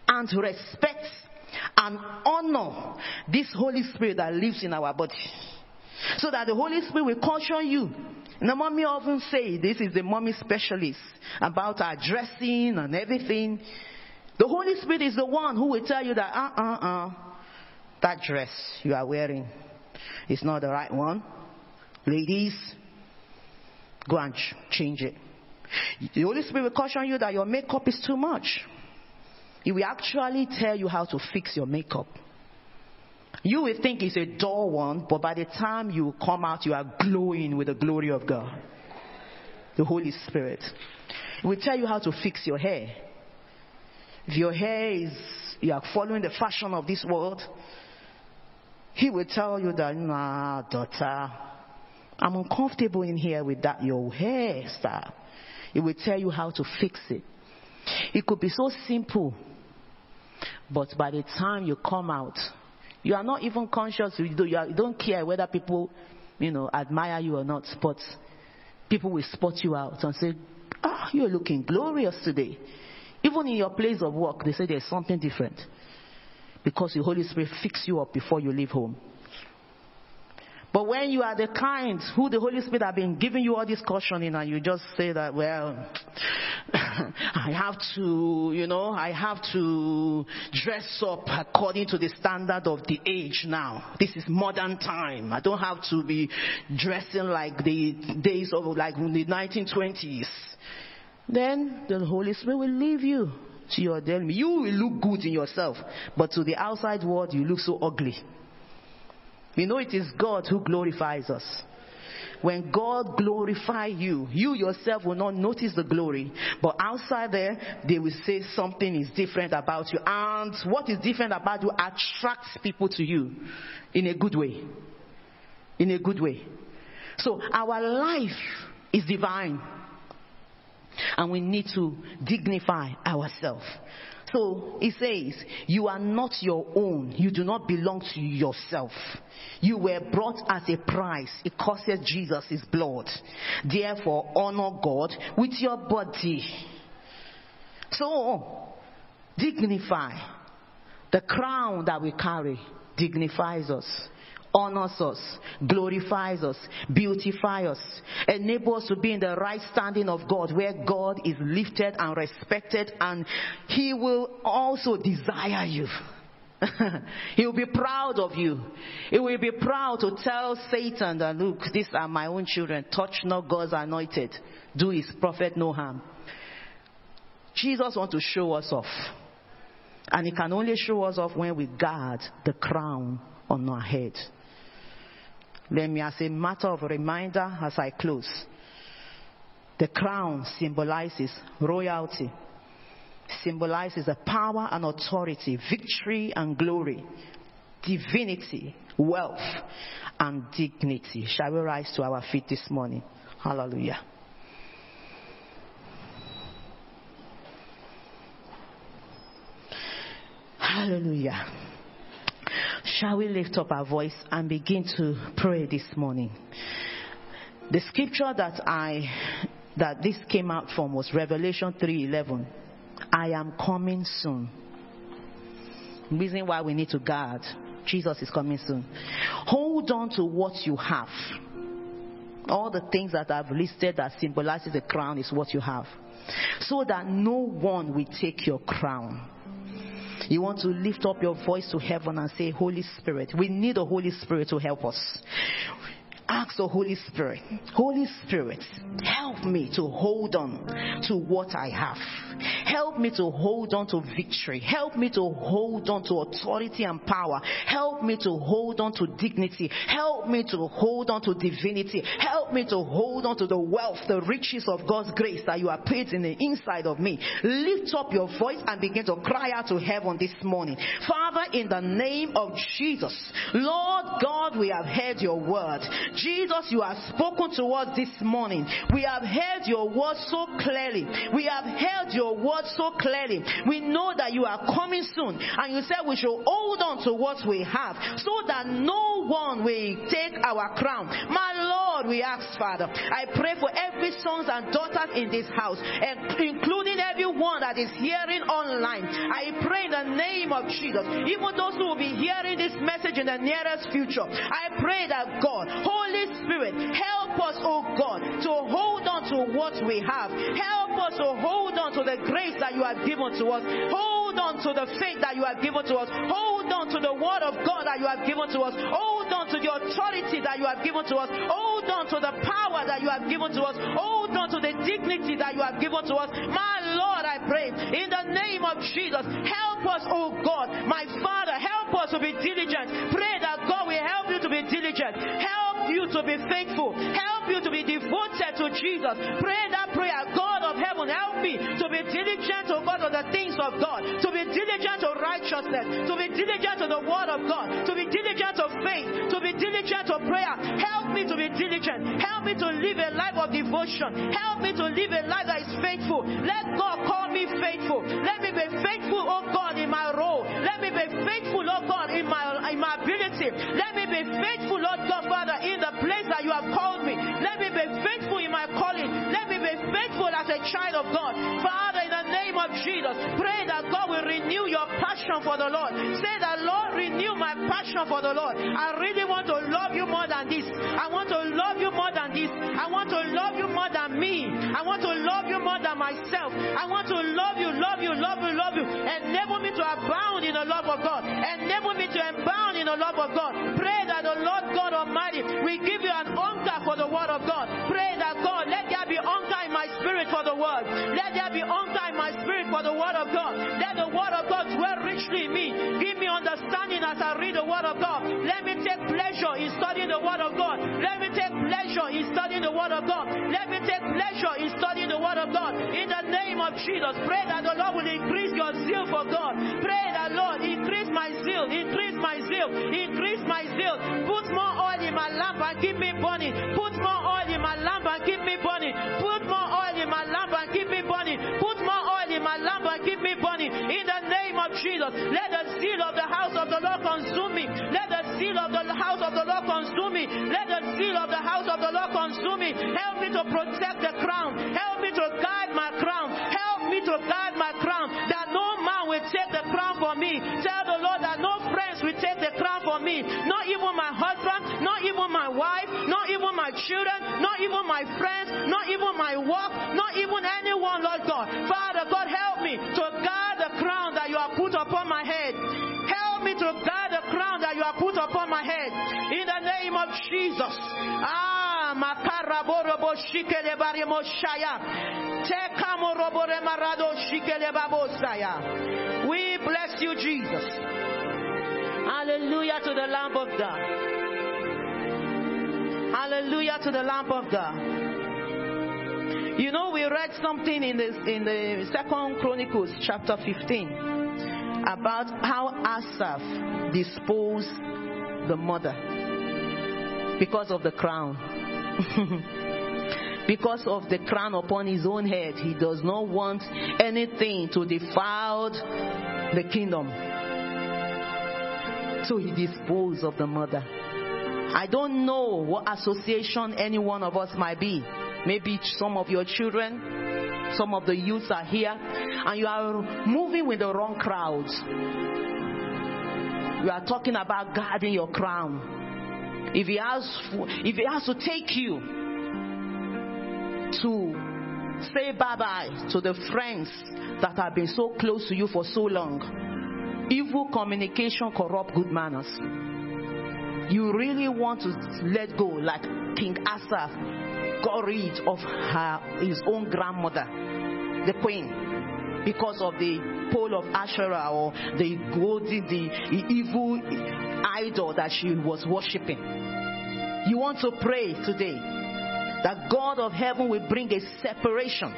and respect and honor this Holy Spirit that lives in our body. So that the Holy Spirit will caution you. Now, mommy often say this is the mommy specialist about our dressing and everything. The Holy Spirit is the one who will tell you that, uh uh uh, that dress you are wearing is not the right one. Ladies, go and ch- change it. The Holy Spirit will caution you that your makeup is too much. He will actually tell you how to fix your makeup. You will think it's a dull one, but by the time you come out, you are glowing with the glory of God. The Holy Spirit. Will tell you how to fix your hair. If your hair is, you are following the fashion of this world, he will tell you that, nah, daughter, I'm uncomfortable in here with that, your hairstyle. He will tell you how to fix it. It could be so simple, but by the time you come out, you are not even conscious. You, do, don't care whether people, you know, admire you or not. But people will spot you out and say, "Ah, you're looking glorious today." Even in your place of work, they say there's something different because the Holy Spirit fix you up before you leave home. But when you are the kind who the Holy Spirit have been giving you all this cautioning and you just say that, well, I have to, you know, I have to dress up according to the standard of the age now. This is modern time. I don't have to be dressing like the days of like the 1920s. Then the Holy Spirit will leave you to your enemy. You will look good in yourself, but to the outside world you look so ugly. We know it is God who glorifies us. When God glorify you, you yourself will not notice the glory, but outside there, they will say something is different about you. And what is different about you attracts people to you in a good way. In a good way. So our life is divine. And we need to dignify ourselves. So it says, You are not your own. You do not belong to yourself. You were brought as a price. It cost Jesus' blood. Therefore, honor God with your body. So, dignify. The crown that we carry dignifies us honors us, glorifies us, beautifies us, enables us to be in the right standing of God where God is lifted and respected and He will also desire you. he will be proud of you. He will be proud to tell Satan that, look, these are my own children. Touch not God's anointed. Do his prophet no harm. Jesus wants to show us off. And he can only show us off when we guard the crown on our head. Let me, as a matter of reminder, as I close, the crown symbolizes royalty, symbolizes the power and authority, victory and glory, divinity, wealth, and dignity. Shall we rise to our feet this morning? Hallelujah. Hallelujah. Shall we lift up our voice and begin to pray this morning? The scripture that I that this came out from was Revelation 3:11. I am coming soon. Reason why we need to guard. Jesus is coming soon. Hold on to what you have. All the things that I've listed that symbolizes the crown is what you have. So that no one will take your crown. You want to lift up your voice to heaven and say, Holy Spirit, we need the Holy Spirit to help us. Ask the Holy Spirit, Holy Spirit, help me to hold on to what I have. Help me to hold on to victory. Help me to hold on to authority and power. Help me to hold on to dignity. Help me to hold on to divinity. Help me to hold on to the wealth, the riches of God's grace that you have put in the inside of me. Lift up your voice and begin to cry out to heaven this morning. Father, in the name of Jesus, Lord God, we have heard your word. Jesus, you have spoken to us this morning. We have heard your word so clearly. We have heard your word so clearly. We know that you are coming soon. And you said we should hold on to what we have so that no one will take our crown. My Lord, we ask, Father, I pray for every sons and daughters in this house, including everyone that is hearing online. I pray in the name of Jesus, even those who will be hearing this message in the nearest future. I pray that God, Holy Spirit, help us, oh God, to hold on to what we have. Help us to hold on to the grace that you have given to us. Hold on to the faith that you have given to us. Hold on to the word of God that you have given to us. Hold on to the authority that you have given to us. Hold on to the power that you have given to us. Hold on to the dignity that you have given to us. My Lord, I pray in the name of Jesus, help us, oh God, my Father, help us to be diligent. Pray that God help you to be diligent. Help you to be faithful. Help you to be devoted to Jesus. Pray that prayer, God of heaven, help me to be diligent, oh God, to the things of God, to be diligent to righteousness, to be diligent to the word of God, to be diligent to faith, to be diligent to prayer. Help me to be diligent. Help me to live a life of devotion. Help me to live a life that is faithful. Let God call me faithful. Let me be faithful, oh God, in my role. Let me be faithful, oh God, in my in my ability. Let me be faithful, Lord God, Father, in the place that you have called me. Let me be faithful in my calling. Let me be faithful as a child of God. Father, in the name of Jesus, pray that God will renew your passion for the Lord. Say that, Lord, renew my passion for the Lord. I really want to love you more than this. I want to I want to love you more than me. I want to love you more than myself. I want to love you, love you, love you, love you. Enable me to abound in the love of God. Enable me to abound in the love of God. Pray that the Lord God Almighty will give you an hunger for the word of God. Pray that God, let there be hunger in my spirit for the word. Let there be hunger in my spirit for the word of God. Let the word of God dwell richly in me. Give me understanding as I read the word of God. Let me take pleasure in studying the word of God. Let me take pleasure in studying the word of God. Let me take pleasure in studying the word of God. In the name of Jesus, pray that the Lord will increase your zeal for God. Pray that Lord, increase my zeal, increase my zeal, increase my zeal. Put more oil in my lamp and keep me burning. Put more oil in my lamp and keep me burning. Put more oil in my lamp and keep me burning. Put more oil in my lamp and keep me burning. In the name of Jesus, let the zeal of the house of the Lord consume me. Let the zeal of the house of the Lord consume me. Let the zeal of the house of the Lord consume me. Help me to protect the crown. Help me to guard my crown. Help me to guard my crown. That will take the crown for me. Tell the Lord that no friends will take the crown for me. Not even my husband, not even my wife, not even my children, not even my friends, not even my work, not even anyone, Lord God. Father God, help me to guard the crown that you have put upon my head. Help me to guard the crown that you have put upon my head. In the name of Jesus. Ah, Shikele remarado shikele babosaya. We bless you, Jesus. Hallelujah to the Lamb of God. Hallelujah to the Lamb of God. You know, we read something in the in the Second Chronicles chapter 15 about how Asaph disposed the mother because of the crown. because of the crown upon his own head, he does not want anything to defile the kingdom. So he disposed of the mother. I don't know what association any one of us might be. Maybe some of your children, some of the youths are here, and you are moving with the wrong crowds. You are talking about guarding your crown. If he has, if he has to take you to say bye bye to the friends that have been so close to you for so long, evil communication corrupt good manners. You really want to let go, like King Asaph got rid of her, his own grandmother, the queen, because of the pole of Asherah or the golden, the evil idol that she was worshipping. You want to pray today that God of heaven will bring a separation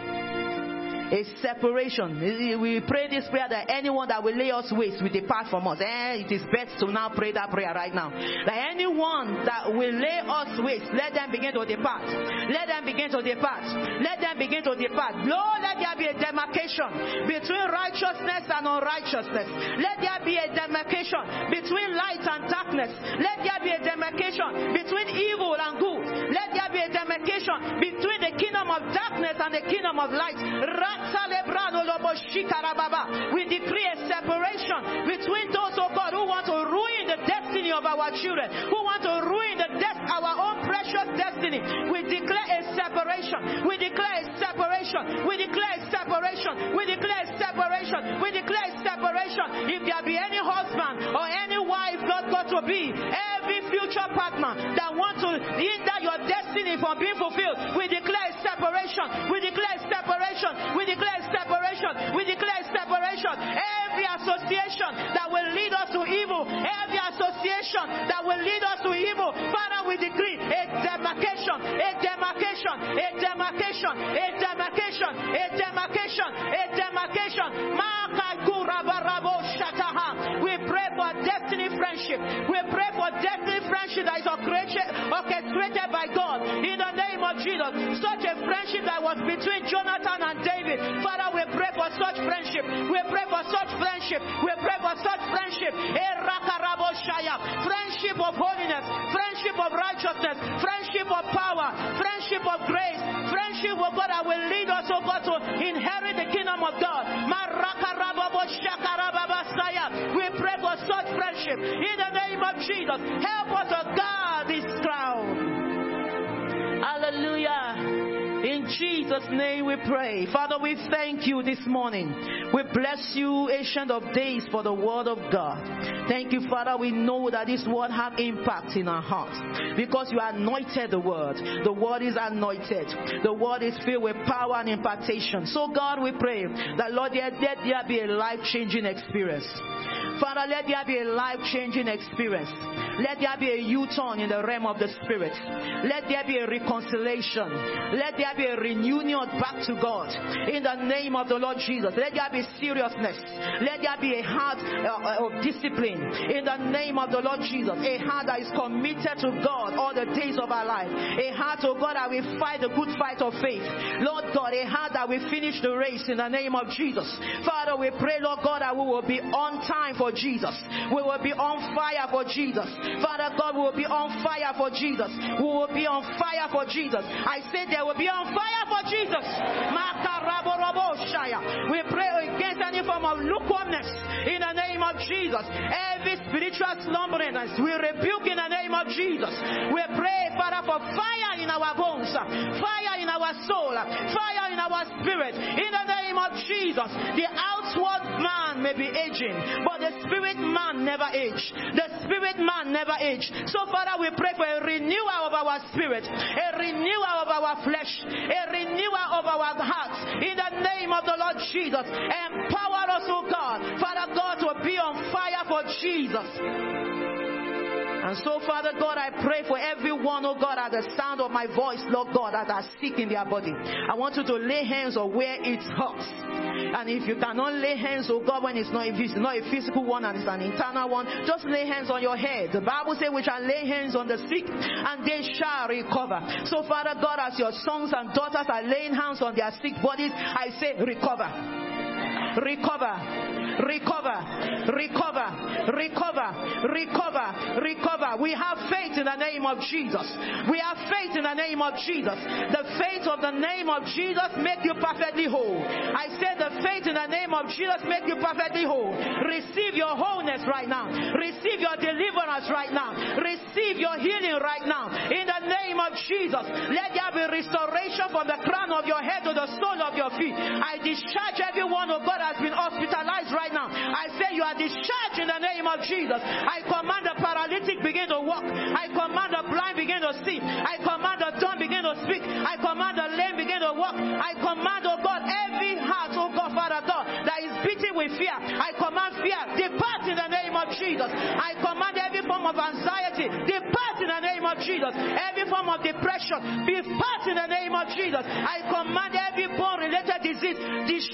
a separation. We pray this prayer that anyone that will lay us waste will depart from us. Eh, it is best to now pray that prayer right now. That anyone that will lay us waste, let them begin to depart. Let them begin to depart. Let them begin to depart. Lord, let there be a demarcation between righteousness and unrighteousness. Let there be a demarcation between light and darkness. Let there be a demarcation between evil and good. Let there be a demarcation between the kingdom of darkness and the kingdom of light. We decree a separation between those, oh God, who want to ruin the destiny of our children, who want to ruin the des- our own precious destiny. We declare a separation. We declare a separation. We declare a separation. We declare a separation. We declare a separation. If there be any husband or any wife, Lord God, to be every future partner that want to hinder your destiny from being fulfilled, we declare separation. We declare separation. We declare separation. We declare separation. Every association that will lead us to evil, every association that will lead us to evil, Father, we decree a demarcation, a demarcation, a demarcation, a demarcation, a demarcation, a demarcation. We pray for destiny friendship. We pray for destiny friendship that is orchestrated by God in the name of Jesus. Such a friendship that was between Jonathan and David. Father, we pray for such friendship. We pray for such friendship. We pray for such friendship. Friendship of holiness, friendship of righteousness, friendship of power, friendship of grace, friendship of God that will lead us, oh God, to inherit the kingdom of God. We pray for such friendship in the name of Jesus. Help us guard this ground. Hallelujah. In Jesus' name we pray. Father, we thank you this morning. We bless you, Ancient of Days, for the word of God. Thank you, Father. We know that this word have impact in our hearts because you anointed the word. The word is anointed. The word is filled with power and impartation. So, God, we pray that, Lord, let there be a life changing experience. Father, let there be a life changing experience. Let there be a U turn in the realm of the Spirit. Let there be a reconciliation. Let there be a reunion back to God. In the name of the Lord Jesus. Let there be seriousness. Let there be a heart uh, of discipline. In the name of the Lord Jesus. A heart that is committed to God all the days of our life. A heart, oh God, that will fight the good fight of faith. Lord God, a heart that will finish the race in the name of Jesus. Father, we pray, Lord God, that we will be on time for Jesus. We will be on fire for Jesus. Father God, we will be on fire for Jesus. We will be on fire for Jesus. I say there will be on fire for Jesus. We pray against any form of lukewarmness in the name of Jesus. Every spiritual slumberingness, we rebuke in the name of Jesus. We pray, Father, for fire in our bones, fire in our soul, fire in our spirit. In the name of Jesus, the outward man may be aging, but the spirit man never age. The spirit man never age. So, Father, we pray for a renewal of our spirit, a renewal of our flesh, a renewal of our hearts. In the name of the Lord Jesus, empower us, O God, Father God, to be on fire for Jesus. And so, Father God, I pray for everyone, oh God, at the sound of my voice, Lord God, that are sick in their body. I want you to lay hands on where it hurts. And if you cannot lay hands, oh God, when it's not, if it's not a physical one and it's an internal one, just lay hands on your head. The Bible says we shall lay hands on the sick and they shall recover. So, Father God, as your sons and daughters are laying hands on their sick bodies, I say recover recover, recover, recover, recover, recover, recover. We have faith in the name of Jesus. We have faith in the name of Jesus. The faith of the name of Jesus make you perfectly whole. I said the faith in the name of Jesus make you perfectly whole. Receive your wholeness right now. Receive your deliverance right now. Receive your healing right now. In the name of Jesus, let there be restoration from the crown of your head to the sole of your feet. I discharge everyone, oh God, has been hospitalized right now. I say you are discharged in the name of Jesus. I command the paralytic begin to walk. I command the blind begin to see. I command the dumb begin to speak. I command the lame begin to walk. I command, oh God, every heart, oh God, Father God, that is beating with fear. I command fear, depart in the name of Jesus. I command every form of anxiety, depart in the name of Jesus. Every form of depression, depart in the name of Jesus. I command every bone related disease,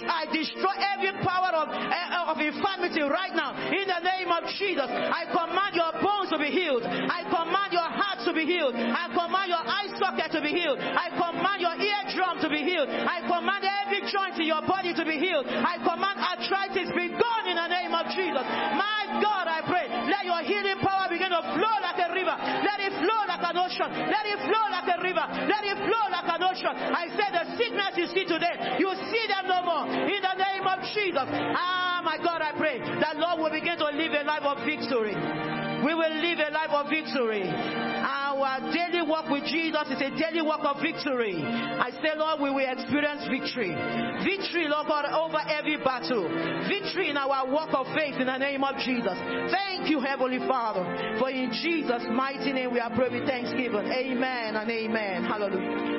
I destroy every power of, uh, of infirmity right now in the name of Jesus. I command your bones to be healed. I command your heart to be healed. I command your eye socket to be healed. I command your eardrum to be healed. I command every joint in your body to be healed. I command arthritis be gone in the name of Jesus. My God, I pray, let your healing power begin to flow like a river. Let it flow like an ocean. Let it flow like a river. Let it flow like an ocean. I say the sickness you see today, you see them no more. In the name of Jesus. Ah, my God, I pray that Lord will begin to live a life of victory. We will live a life of victory. Our daily walk with Jesus is a daily walk of victory. I say, Lord, we will experience victory. Victory, Lord God, over every battle. Victory in our walk of faith in the name of Jesus. Thank you, Heavenly Father. For in Jesus' mighty name we are praying thanksgiving. Amen and amen. Hallelujah.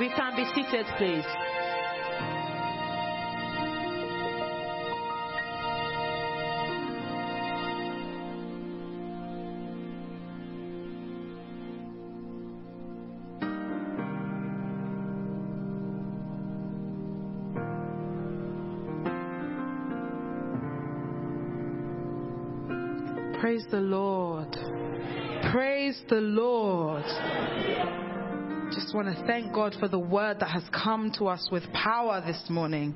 We can be seated, please. Praise the Lord. Praise the Lord. Just want to thank God for the word that has come to us with power this morning.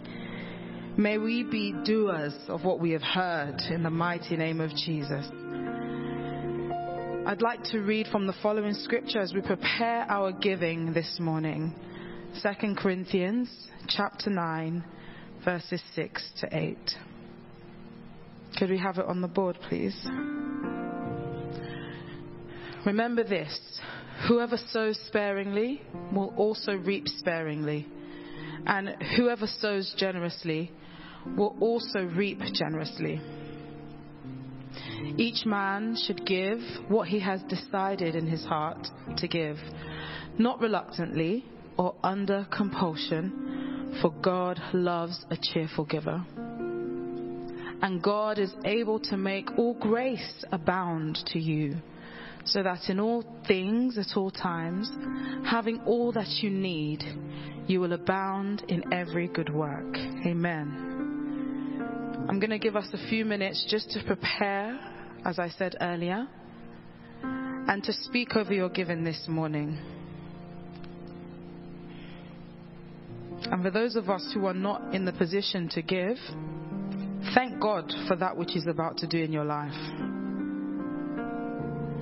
May we be doers of what we have heard in the mighty name of Jesus. I'd like to read from the following scripture as we prepare our giving this morning. 2 Corinthians chapter 9 verses 6 to 8. Could we have it on the board, please? Remember this whoever sows sparingly will also reap sparingly, and whoever sows generously will also reap generously. Each man should give what he has decided in his heart to give, not reluctantly or under compulsion, for God loves a cheerful giver. And God is able to make all grace abound to you, so that in all things at all times, having all that you need, you will abound in every good work. Amen. I'm going to give us a few minutes just to prepare, as I said earlier, and to speak over your giving this morning. And for those of us who are not in the position to give, thank God for that which He's about to do in your life.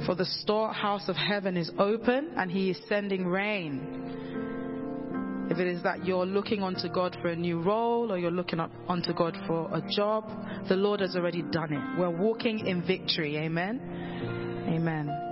For the storehouse of heaven is open and He is sending rain. If it is that you're looking unto God for a new role or you're looking up unto God for a job, the Lord has already done it. We're walking in victory. Amen. Amen.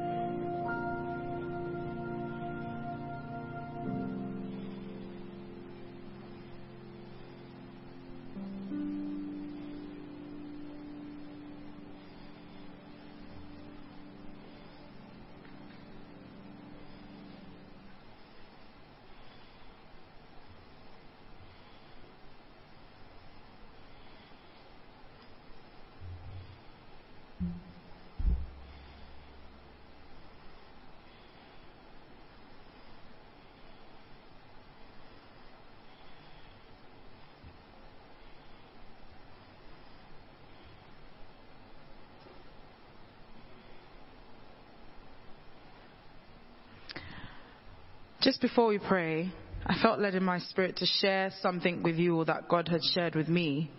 Before we pray, I felt led in my spirit to share something with you all that God had shared with me.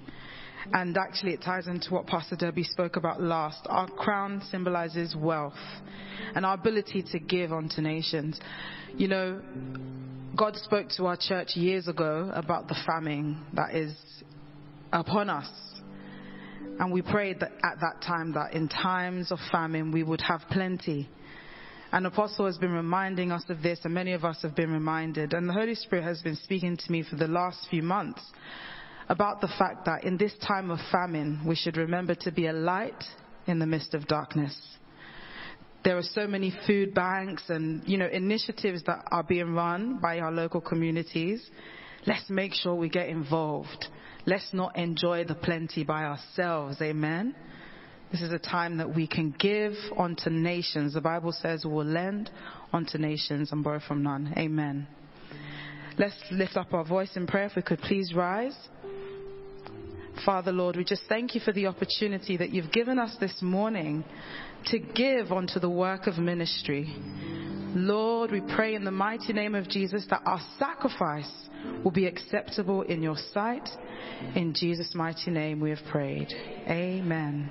And actually, it ties into what Pastor Debbie spoke about last. Our crown symbolizes wealth and our ability to give unto nations. You know, God spoke to our church years ago about the famine that is upon us. And we prayed that at that time that in times of famine we would have plenty. And Apostle has been reminding us of this, and many of us have been reminded. And the Holy Spirit has been speaking to me for the last few months about the fact that in this time of famine, we should remember to be a light in the midst of darkness. There are so many food banks and, you know, initiatives that are being run by our local communities. Let's make sure we get involved. Let's not enjoy the plenty by ourselves. Amen. This is a time that we can give unto nations. The Bible says we will lend unto nations and borrow from none. Amen. Let's lift up our voice in prayer. If we could please rise. Father, Lord, we just thank you for the opportunity that you've given us this morning to give unto the work of ministry. Lord, we pray in the mighty name of Jesus that our sacrifice will be acceptable in your sight. In Jesus' mighty name we have prayed. Amen.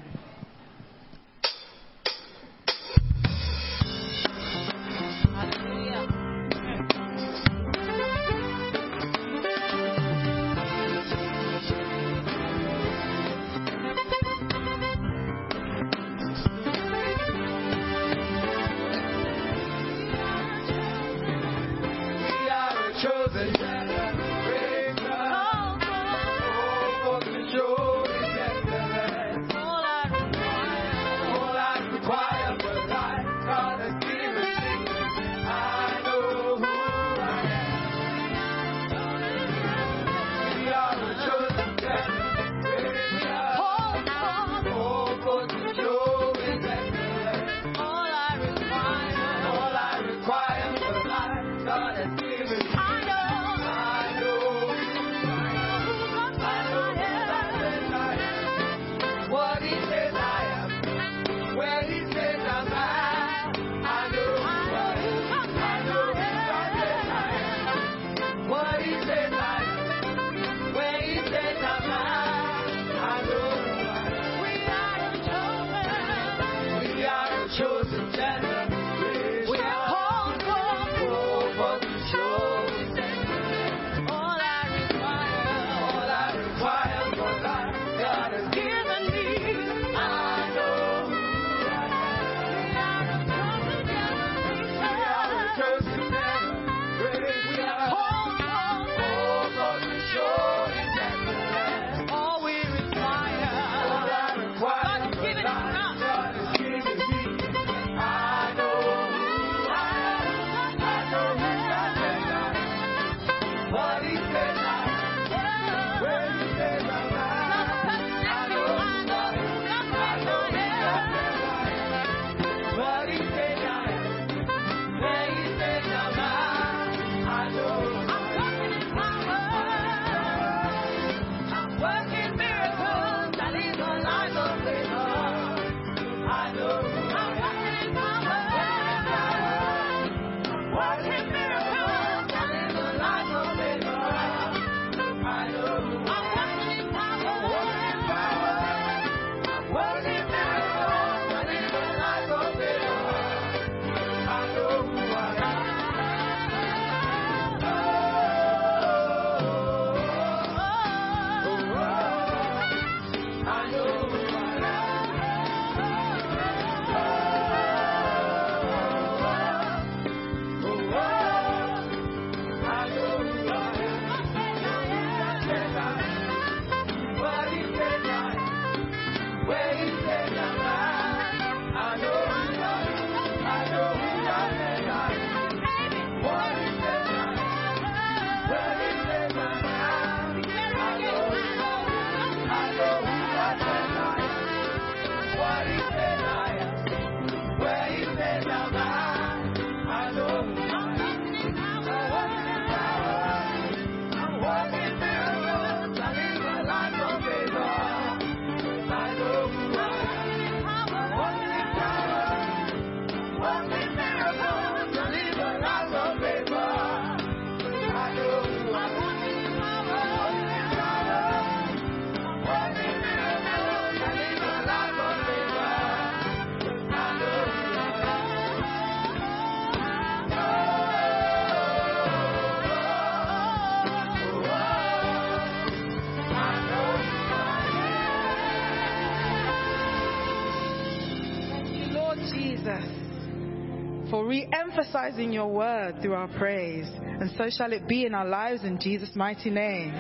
Emphasizing your word through our praise. And so shall it be in our lives in Jesus' mighty name.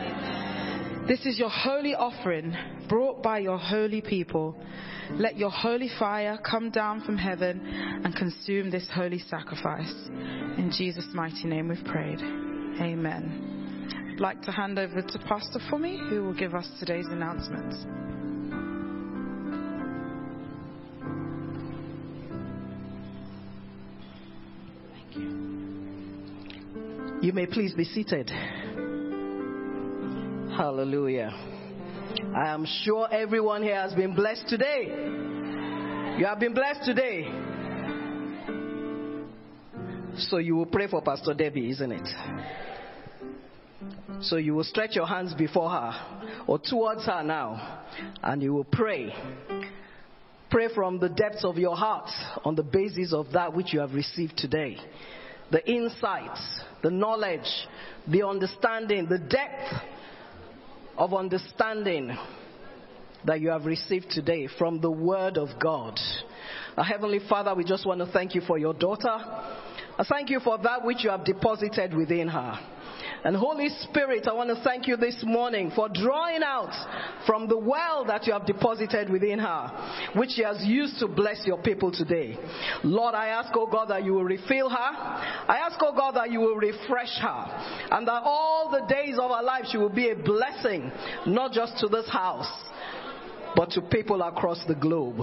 This is your holy offering brought by your holy people. Let your holy fire come down from heaven and consume this holy sacrifice. In Jesus' mighty name we've prayed. Amen. I'd like to hand over to Pastor Fumi, who will give us today's announcements. You may please be seated. Hallelujah. I am sure everyone here has been blessed today. You have been blessed today. So you will pray for Pastor Debbie, isn't it? So you will stretch your hands before her or towards her now and you will pray. Pray from the depths of your heart on the basis of that which you have received today. The insights, the knowledge, the understanding, the depth of understanding that you have received today from the Word of God. Our Heavenly Father, we just want to thank you for your daughter. I thank you for that which you have deposited within her. And Holy Spirit, I want to thank you this morning for drawing out from the well that you have deposited within her, which she has used to bless your people today. Lord, I ask, oh God, that you will refill her. I ask, oh God, that you will refresh her. And that all the days of her life she will be a blessing, not just to this house, but to people across the globe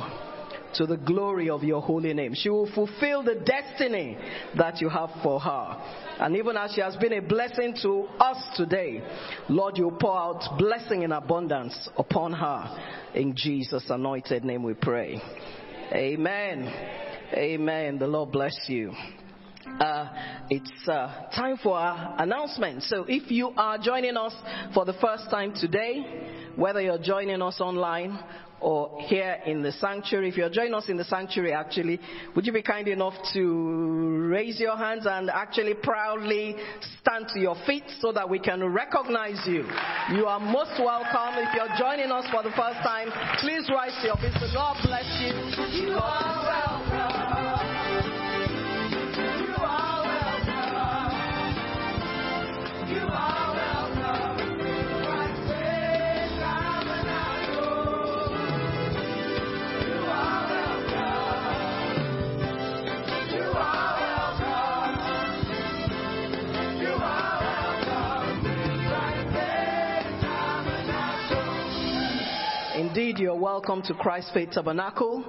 to the glory of your holy name. She will fulfill the destiny that you have for her. And even as she has been a blessing to us today, Lord, you pour out blessing in abundance upon her. In Jesus' anointed name we pray. Amen. Amen. The Lord bless you. Uh, it's uh, time for our announcement. So if you are joining us for the first time today, whether you're joining us online or here in the sanctuary, if you're joining us in the sanctuary actually, would you be kind enough to raise your hands and actually proudly stand to your feet so that we can recognize you? You are most welcome. If you're joining us for the first time, please rise to your feet. So God bless you. You are welcome. Indeed, you're welcome to Christ Faith Tabernacle.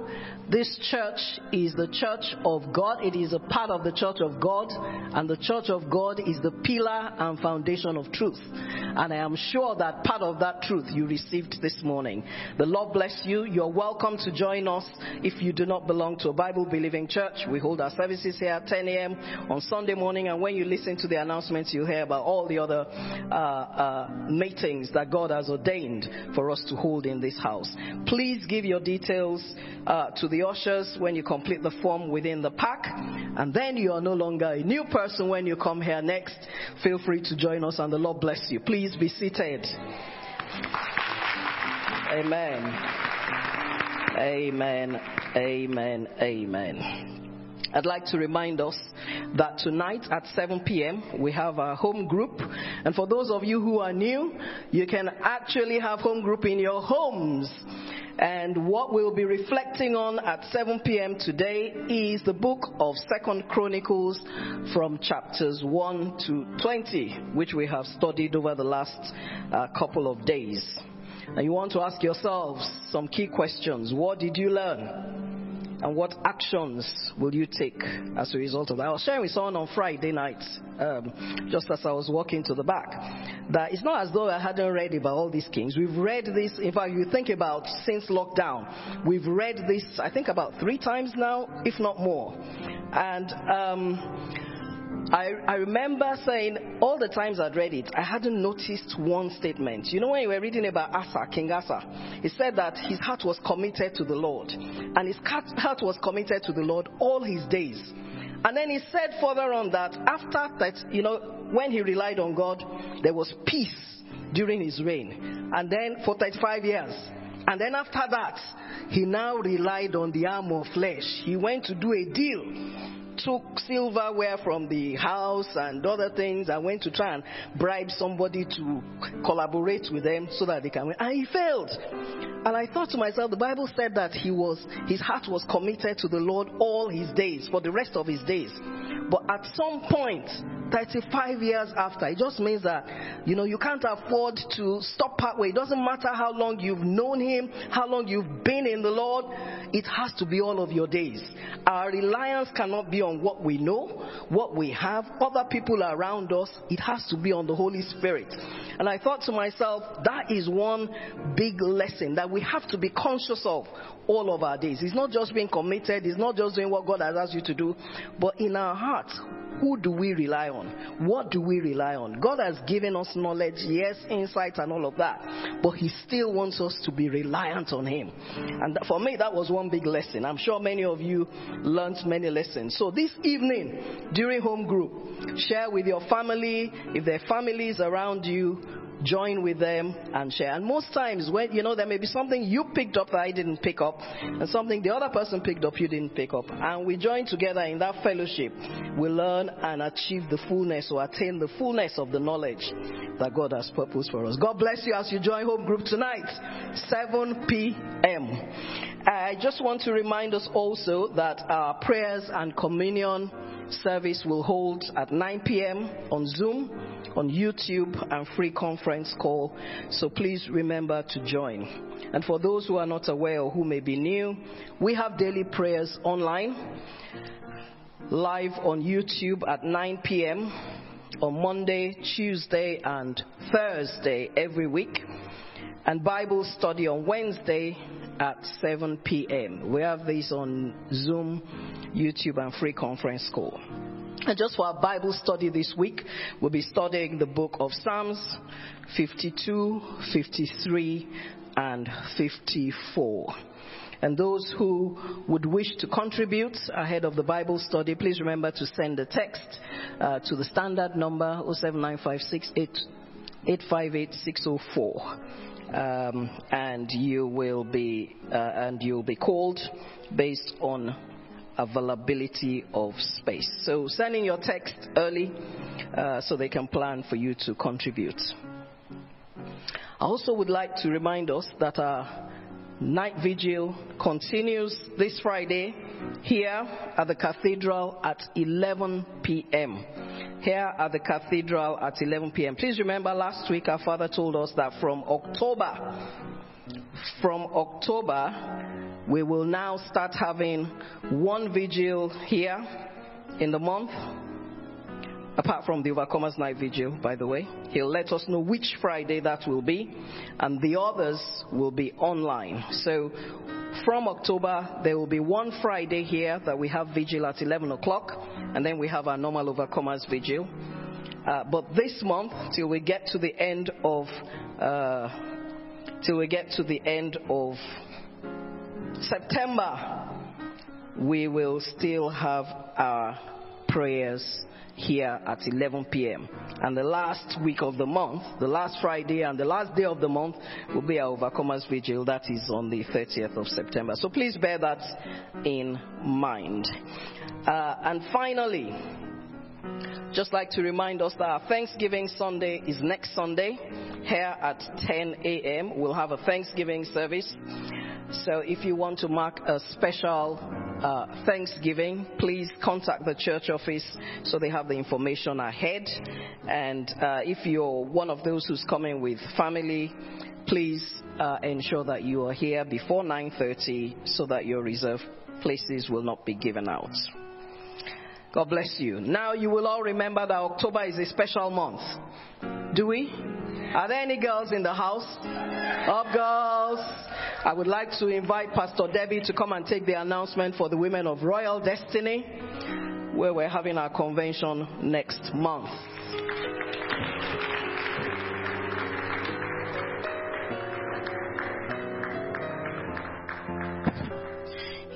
This church is the church of God. It is a part of the church of God, and the church of God is the pillar and foundation of truth. And I am sure that part of that truth you received this morning. The Lord bless you. You're welcome to join us if you do not belong to a Bible believing church. We hold our services here at 10 a.m. on Sunday morning, and when you listen to the announcements, you hear about all the other uh, uh, meetings that God has ordained for us to hold in this house. Please give your details uh, to the ushers when you complete the form within the pack, and then you are no longer a new person when you come here next. Feel free to join us, and the Lord bless you. Please be seated. Amen. Amen. Amen. Amen. I'd like to remind us that tonight at 7 p.m. we have our home group. And for those of you who are new, you can actually have home group in your homes. And what we'll be reflecting on at 7 p.m. today is the book of Second Chronicles from chapters 1 to 20, which we have studied over the last uh, couple of days. And you want to ask yourselves some key questions. What did you learn? And what actions will you take as a result of that? I was sharing with someone on Friday night, um, just as I was walking to the back, that it's not as though I hadn't read about all these kings. We've read this, in fact, you think about since lockdown, we've read this, I think, about three times now, if not more. And um, I, I, remember saying all the times I'd read it, I hadn't noticed one statement. You know, when you were reading about Asa, King Asa, he said that his heart was committed to the Lord. And his heart was committed to the Lord all his days. And then he said further on that after that, you know, when he relied on God, there was peace during his reign. And then for 35 years. And then after that, he now relied on the arm of flesh. He went to do a deal took silverware from the house and other things and went to try and bribe somebody to collaborate with them so that they can win. And he failed. And I thought to myself, the Bible said that he was, his heart was committed to the Lord all his days, for the rest of his days. But at some point, 35 years after, it just means that, you know, you can't afford to stop partway. It doesn't matter how long you've known him, how long you've been in the Lord, it has to be all of your days. Our reliance cannot be on what we know, what we have, other people around us. It has to be on the Holy Spirit. And I thought to myself, that is one big lesson that we have to be conscious of all of our days. It's not just being committed, it's not just doing what God has asked you to do, but in our hearts, who do we rely on? What do we rely on? God has given us knowledge, yes, insight, and all of that, but He still wants us to be reliant on Him. And for me, that was one big lesson. I'm sure many of you learned many lessons. So this evening, during home group, share with your family, if there are families around you, join with them and share. And most times, when you know, there may be something you picked up that I didn't pick up, and something the other person picked up you didn't pick up, and we join together in that fellowship. We learn and achieve the fullness or attain the fullness of the knowledge that God has purposed for us. God bless you as you join home group tonight, 7 p.m. I just want to remind us also that our prayers and communion service will hold at 9 p.m. on Zoom, on YouTube, and free conference call. So please remember to join. And for those who are not aware or who may be new, we have daily prayers online, live on YouTube at 9 p.m. on Monday, Tuesday, and Thursday every week, and Bible study on Wednesday at 7 p.m. We have these on Zoom, YouTube, and free conference call. And just for our Bible study this week, we'll be studying the book of Psalms 52, 53, and 54. And those who would wish to contribute ahead of the Bible study, please remember to send a text uh, to the standard number 07956 858 604 um, and you will be uh, and you'll be called based on availability of space. So sending your text early uh, so they can plan for you to contribute. I also would like to remind us that our night vigil continues this Friday here at the cathedral at 11 p.m. Here at the cathedral at 11 p.m. Please remember last week our father told us that from October, from October, we will now start having one vigil here in the month, apart from the Overcomers Night Vigil, by the way. He'll let us know which Friday that will be, and the others will be online. So from October, there will be one Friday here that we have vigil at 11 o'clock, and then we have our normal Overcomers Vigil. Uh, but this month, till we get to the end of, uh, till we get to the end of September, we will still have our prayers here at 11 p.m. And the last week of the month, the last Friday and the last day of the month will be our Overcomers Vigil. That is on the 30th of September. So please bear that in mind. Uh, and finally, just like to remind us that our Thanksgiving Sunday is next Sunday here at 10 a.m. We'll have a Thanksgiving service. So if you want to mark a special uh, Thanksgiving, please contact the church office so they have the information ahead. And uh, if you're one of those who's coming with family, please uh, ensure that you are here before 9:30 so that your reserved places will not be given out. God bless you. Now you will all remember that October is a special month. Do we? Are there any girls in the house? Up, girls. I would like to invite Pastor Debbie to come and take the announcement for the Women of Royal Destiny, where we're having our convention next month.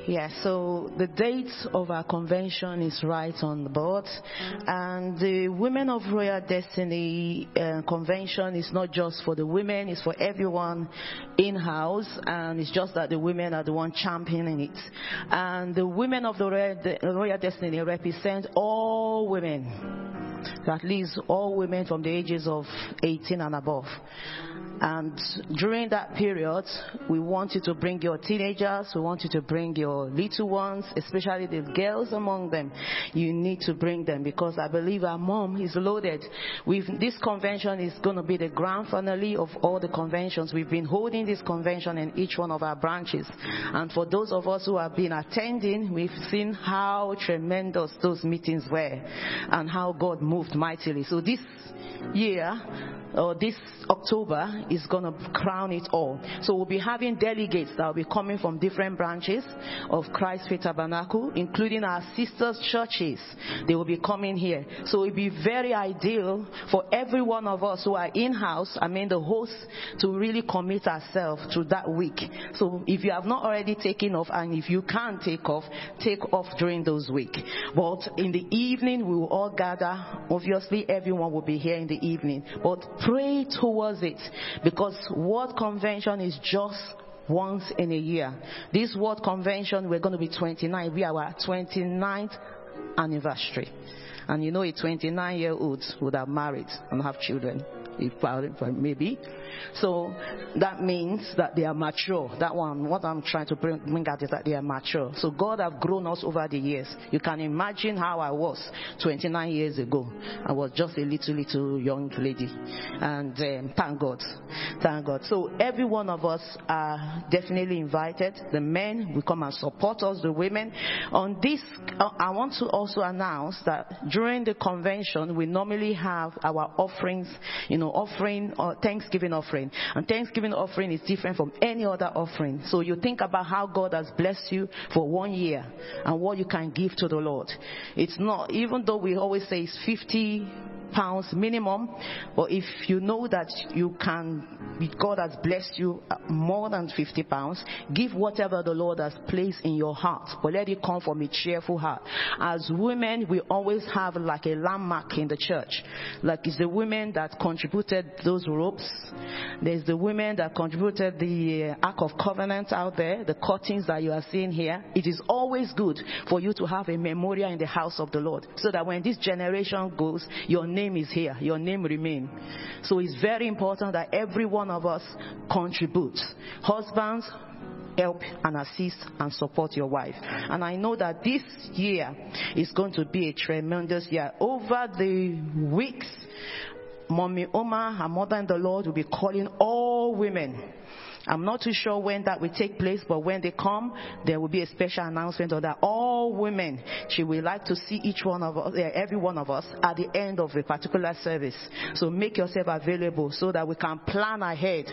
Yeah, so the date of our convention is right on the board. And the Women of Royal Destiny uh, convention is not just for the women, it's for everyone in house. And it's just that the women are the one championing it. And the Women of the Royal, De- Royal Destiny represent all women. At least all women from the ages of 18 and above. And during that period, we want you to bring your teenagers, we want you to bring your little ones, especially the girls among them. You need to bring them because I believe our mom is loaded. We've, this convention is going to be the grand finale of all the conventions. We've been holding this convention in each one of our branches. And for those of us who have been attending, we've seen how tremendous those meetings were and how God moved mightily. So this year, or this October, is going to crown it all. So we'll be having delegates that will be coming from different branches of Christ Faith Tabernacle, including our sisters' churches. They will be coming here. So it'll be very ideal for every one of us who are in house, I mean the hosts, to really commit ourselves to that week. So if you have not already taken off, and if you can't take off, take off during those weeks. But in the evening, we will all gather. Obviously, everyone will be here in the evening. But pray towards it because World Convention is just once in a year. This World Convention, we're going to be 29. We are our 29th anniversary. And you know, a 29 year old would have married and have children. If I'm maybe. So that means that they are mature. That one, what I'm trying to bring, bring out is that they are mature. So God have grown us over the years. You can imagine how I was 29 years ago. I was just a little, little young lady. And um, thank God. Thank God. So every one of us are definitely invited. The men will come and support us, the women. On this, uh, I want to also announce that during the convention, we normally have our offerings, you know, offering or Thanksgiving offering. And Thanksgiving offering is different from any other offering. So you think about how God has blessed you for one year and what you can give to the Lord. It's not, even though we always say it's 50 pounds minimum, but if you know that you can, God has blessed you more than 50 pounds, give whatever the Lord has placed in your heart, but let it come from a cheerful heart. As women, we always have like a landmark in the church. Like it's the women that contributed those ropes. There's the women that contributed the uh, Ark of Covenant out there, the curtains that you are seeing here. It is always good for you to have a memorial in the house of the Lord so that when this generation goes, your name is here, your name remain. So it's very important that every one of us contributes. Husbands, help and assist and support your wife. And I know that this year is going to be a tremendous year. Over the weeks, Mommy Oma, her mother in the Lord, will be calling all women I'm not too sure when that will take place, but when they come, there will be a special announcement of that. All women, she would like to see each one of us, eh, every one of us, at the end of a particular service. So make yourself available so that we can plan ahead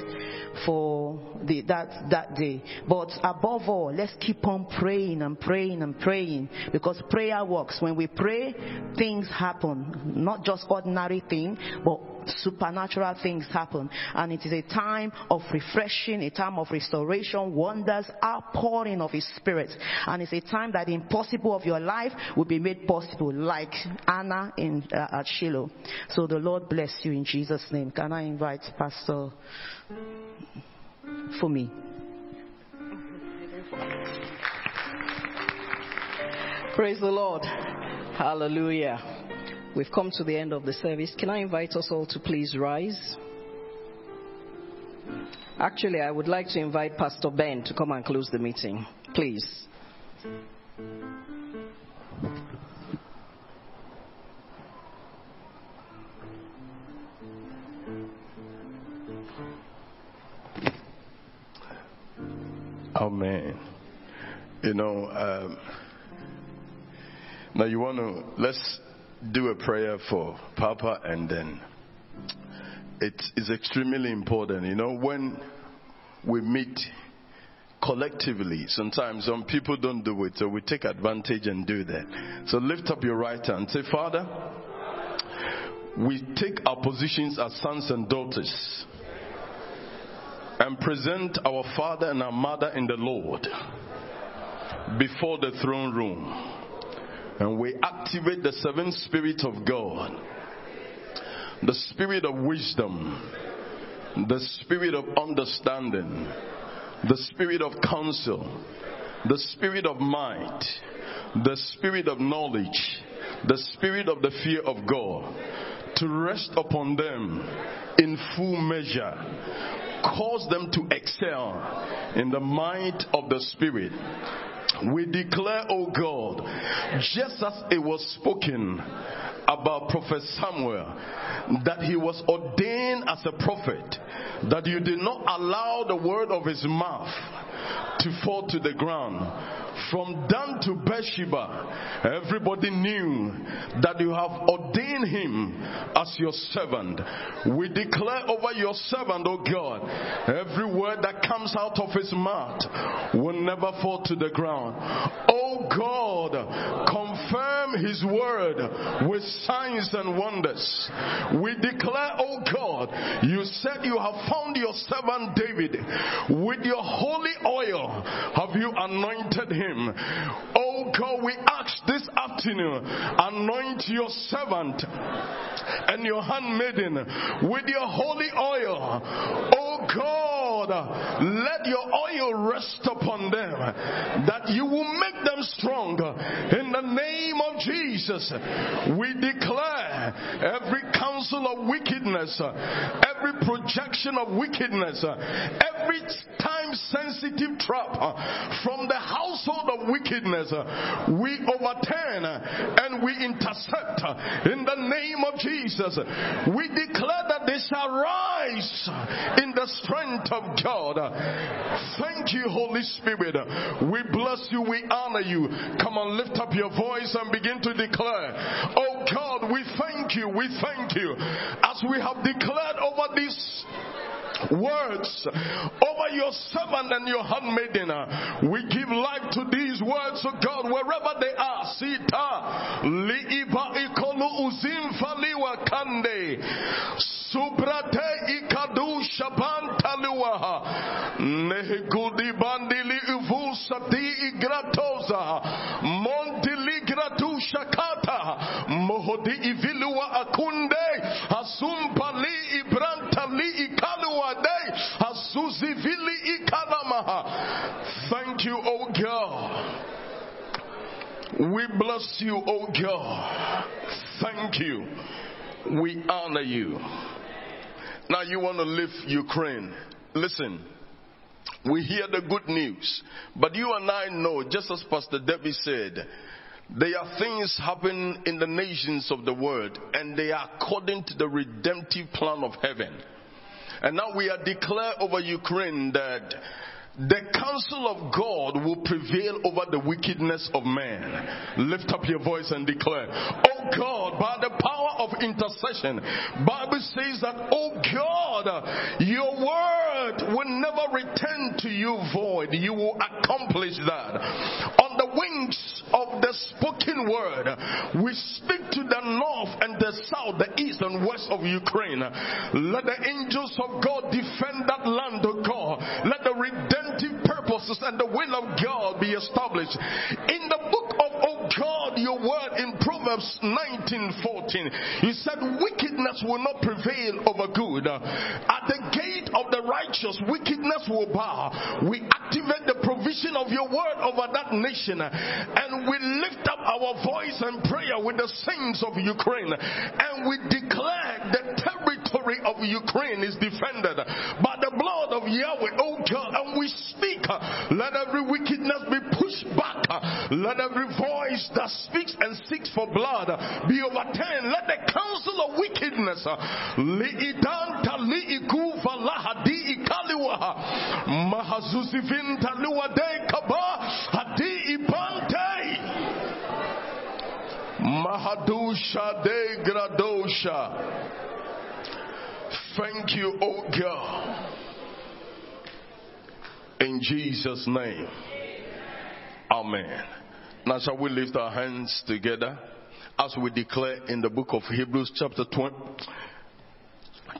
for the, that that day. But above all, let's keep on praying and praying and praying because prayer works. When we pray, things happen. Not just ordinary thing, but supernatural things happen. And it is a time of refreshing, a time of restoration, wonders, outpouring of His Spirit. And it's a time that the impossible of your life will be made possible, like Anna in, uh, at Shiloh. So the Lord bless you in Jesus' name. Can I invite Pastor for me? Praise the Lord. Hallelujah. We've come to the end of the service. Can I invite us all to please rise? Actually, I would like to invite Pastor Ben to come and close the meeting. Please. Amen. You know, um, now you want to, let's do a prayer for Papa and then it is extremely important. You know, when we meet collectively, sometimes some people don't do it, so we take advantage and do that. So lift up your right hand. Say, Father, we take our positions as sons and daughters and present our father and our mother in the Lord before the throne room. And we activate the seven spirits of God. The spirit of wisdom, the spirit of understanding, the spirit of counsel, the spirit of might, the spirit of knowledge, the spirit of the fear of God. To rest upon them in full measure. Cause them to excel in the might of the Spirit. We declare, O God, just as it was spoken about Prophet Samuel, that he was ordained as a prophet, that you did not allow the word of his mouth to fall to the ground from Dan to Beersheba, everybody knew that you have ordained him as your servant. We declare over your servant, oh God, every word that comes out of his mouth will never fall to the ground. Oh God, confirm his word with signs and wonders. We declare, oh God, you said you have found your servant David with your holy oil. Have you anointed him? Oh God, we ask this afternoon, anoint your servant and your handmaiden with your holy oil. Oh God, let your oil rest upon them that you will make them strong. In the name of Jesus, we declare every counsel of wickedness, every projection of wickedness, every time sensitive trap from the household of wickedness, we overturn and we intercept in the name of Jesus. We declare that they shall rise in the strength of God. Thank you, Holy Spirit. We bless you, we honor you. Come on, lift up your voice and begin to declare, Oh God, we thank you, we thank you. As we have declared over this words over your servant and your handmaiden. We give life to these words of God wherever they are. Sita liiba ikolu uzim faliwa kande subrate ikadu shaban taluaha nehegudi bandili uvu sati montili gratu shakata mohodi ivilua akunde asumpali ibrantali ikalua Thank you, oh God. We bless you, oh God. Thank you. We honor you. Now you want to lift Ukraine. Listen, we hear the good news. But you and I know, just as Pastor Debbie said, there are things happening in the nations of the world, and they are according to the redemptive plan of heaven. And now we are declare over Ukraine that the counsel of God will prevail over the wickedness of man. Lift up your voice and declare, Oh God, by the power of intercession, Bible says that, Oh God, your word will never return to you void. You will accomplish that. On the wings of the spoken word, we speak to the north and the south, the east and west of Ukraine. Let the angels of God defend that land, oh God. Let the redemptive purposes and the will of God be established. In the book of, oh God, your word in Proverbs 19:14, you said wickedness will not prevail over good. At the gate of the righteous, wickedness will bow. We activate the provision of your word over that nation and we lift up our voice and prayer with the saints of Ukraine and we declare the territory of Ukraine is defended by the blood of Yahweh, oh God, and we speak, let every wickedness be pushed back, let every voice that speaks and seeks for blood be overturned, let the counsel of wickedness, uh, ipante, mahadusha de gradosha. Thank you, oh God. In Jesus' name. Amen. Now, shall we lift our hands together as we declare in the book of Hebrews, chapter 20,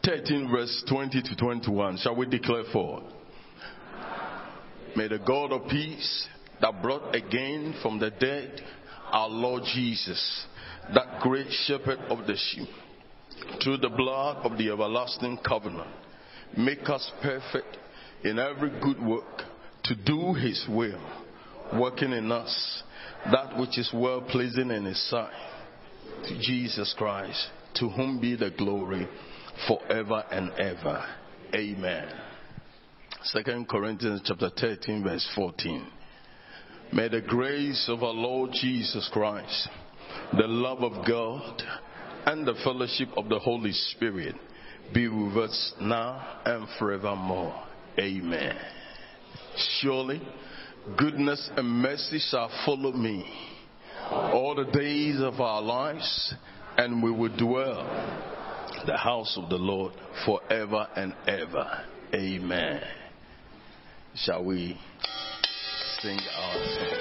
13, verse 20 to 21? Shall we declare for? May the God of peace that brought again from the dead our Lord Jesus, that great shepherd of the sheep, through the blood of the everlasting covenant, make us perfect in every good work to do his will, working in us that which is well pleasing in his sight. To Jesus Christ, to whom be the glory forever and ever. Amen. Second Corinthians chapter 13 verse 14. May the grace of our Lord Jesus Christ, the love of God, and the fellowship of the Holy Spirit be with us now and forevermore. Amen. Surely, goodness and mercy shall follow me all the days of our lives, and we will dwell the house of the Lord forever and ever. Amen. Shall we sing our song?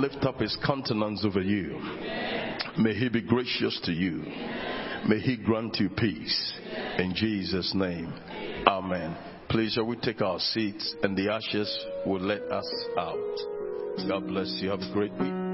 Lift up his countenance over you. May he be gracious to you. May he grant you peace. In Jesus' name. Amen. Please, shall we take our seats and the ashes will let us out. God bless you. Have a great week.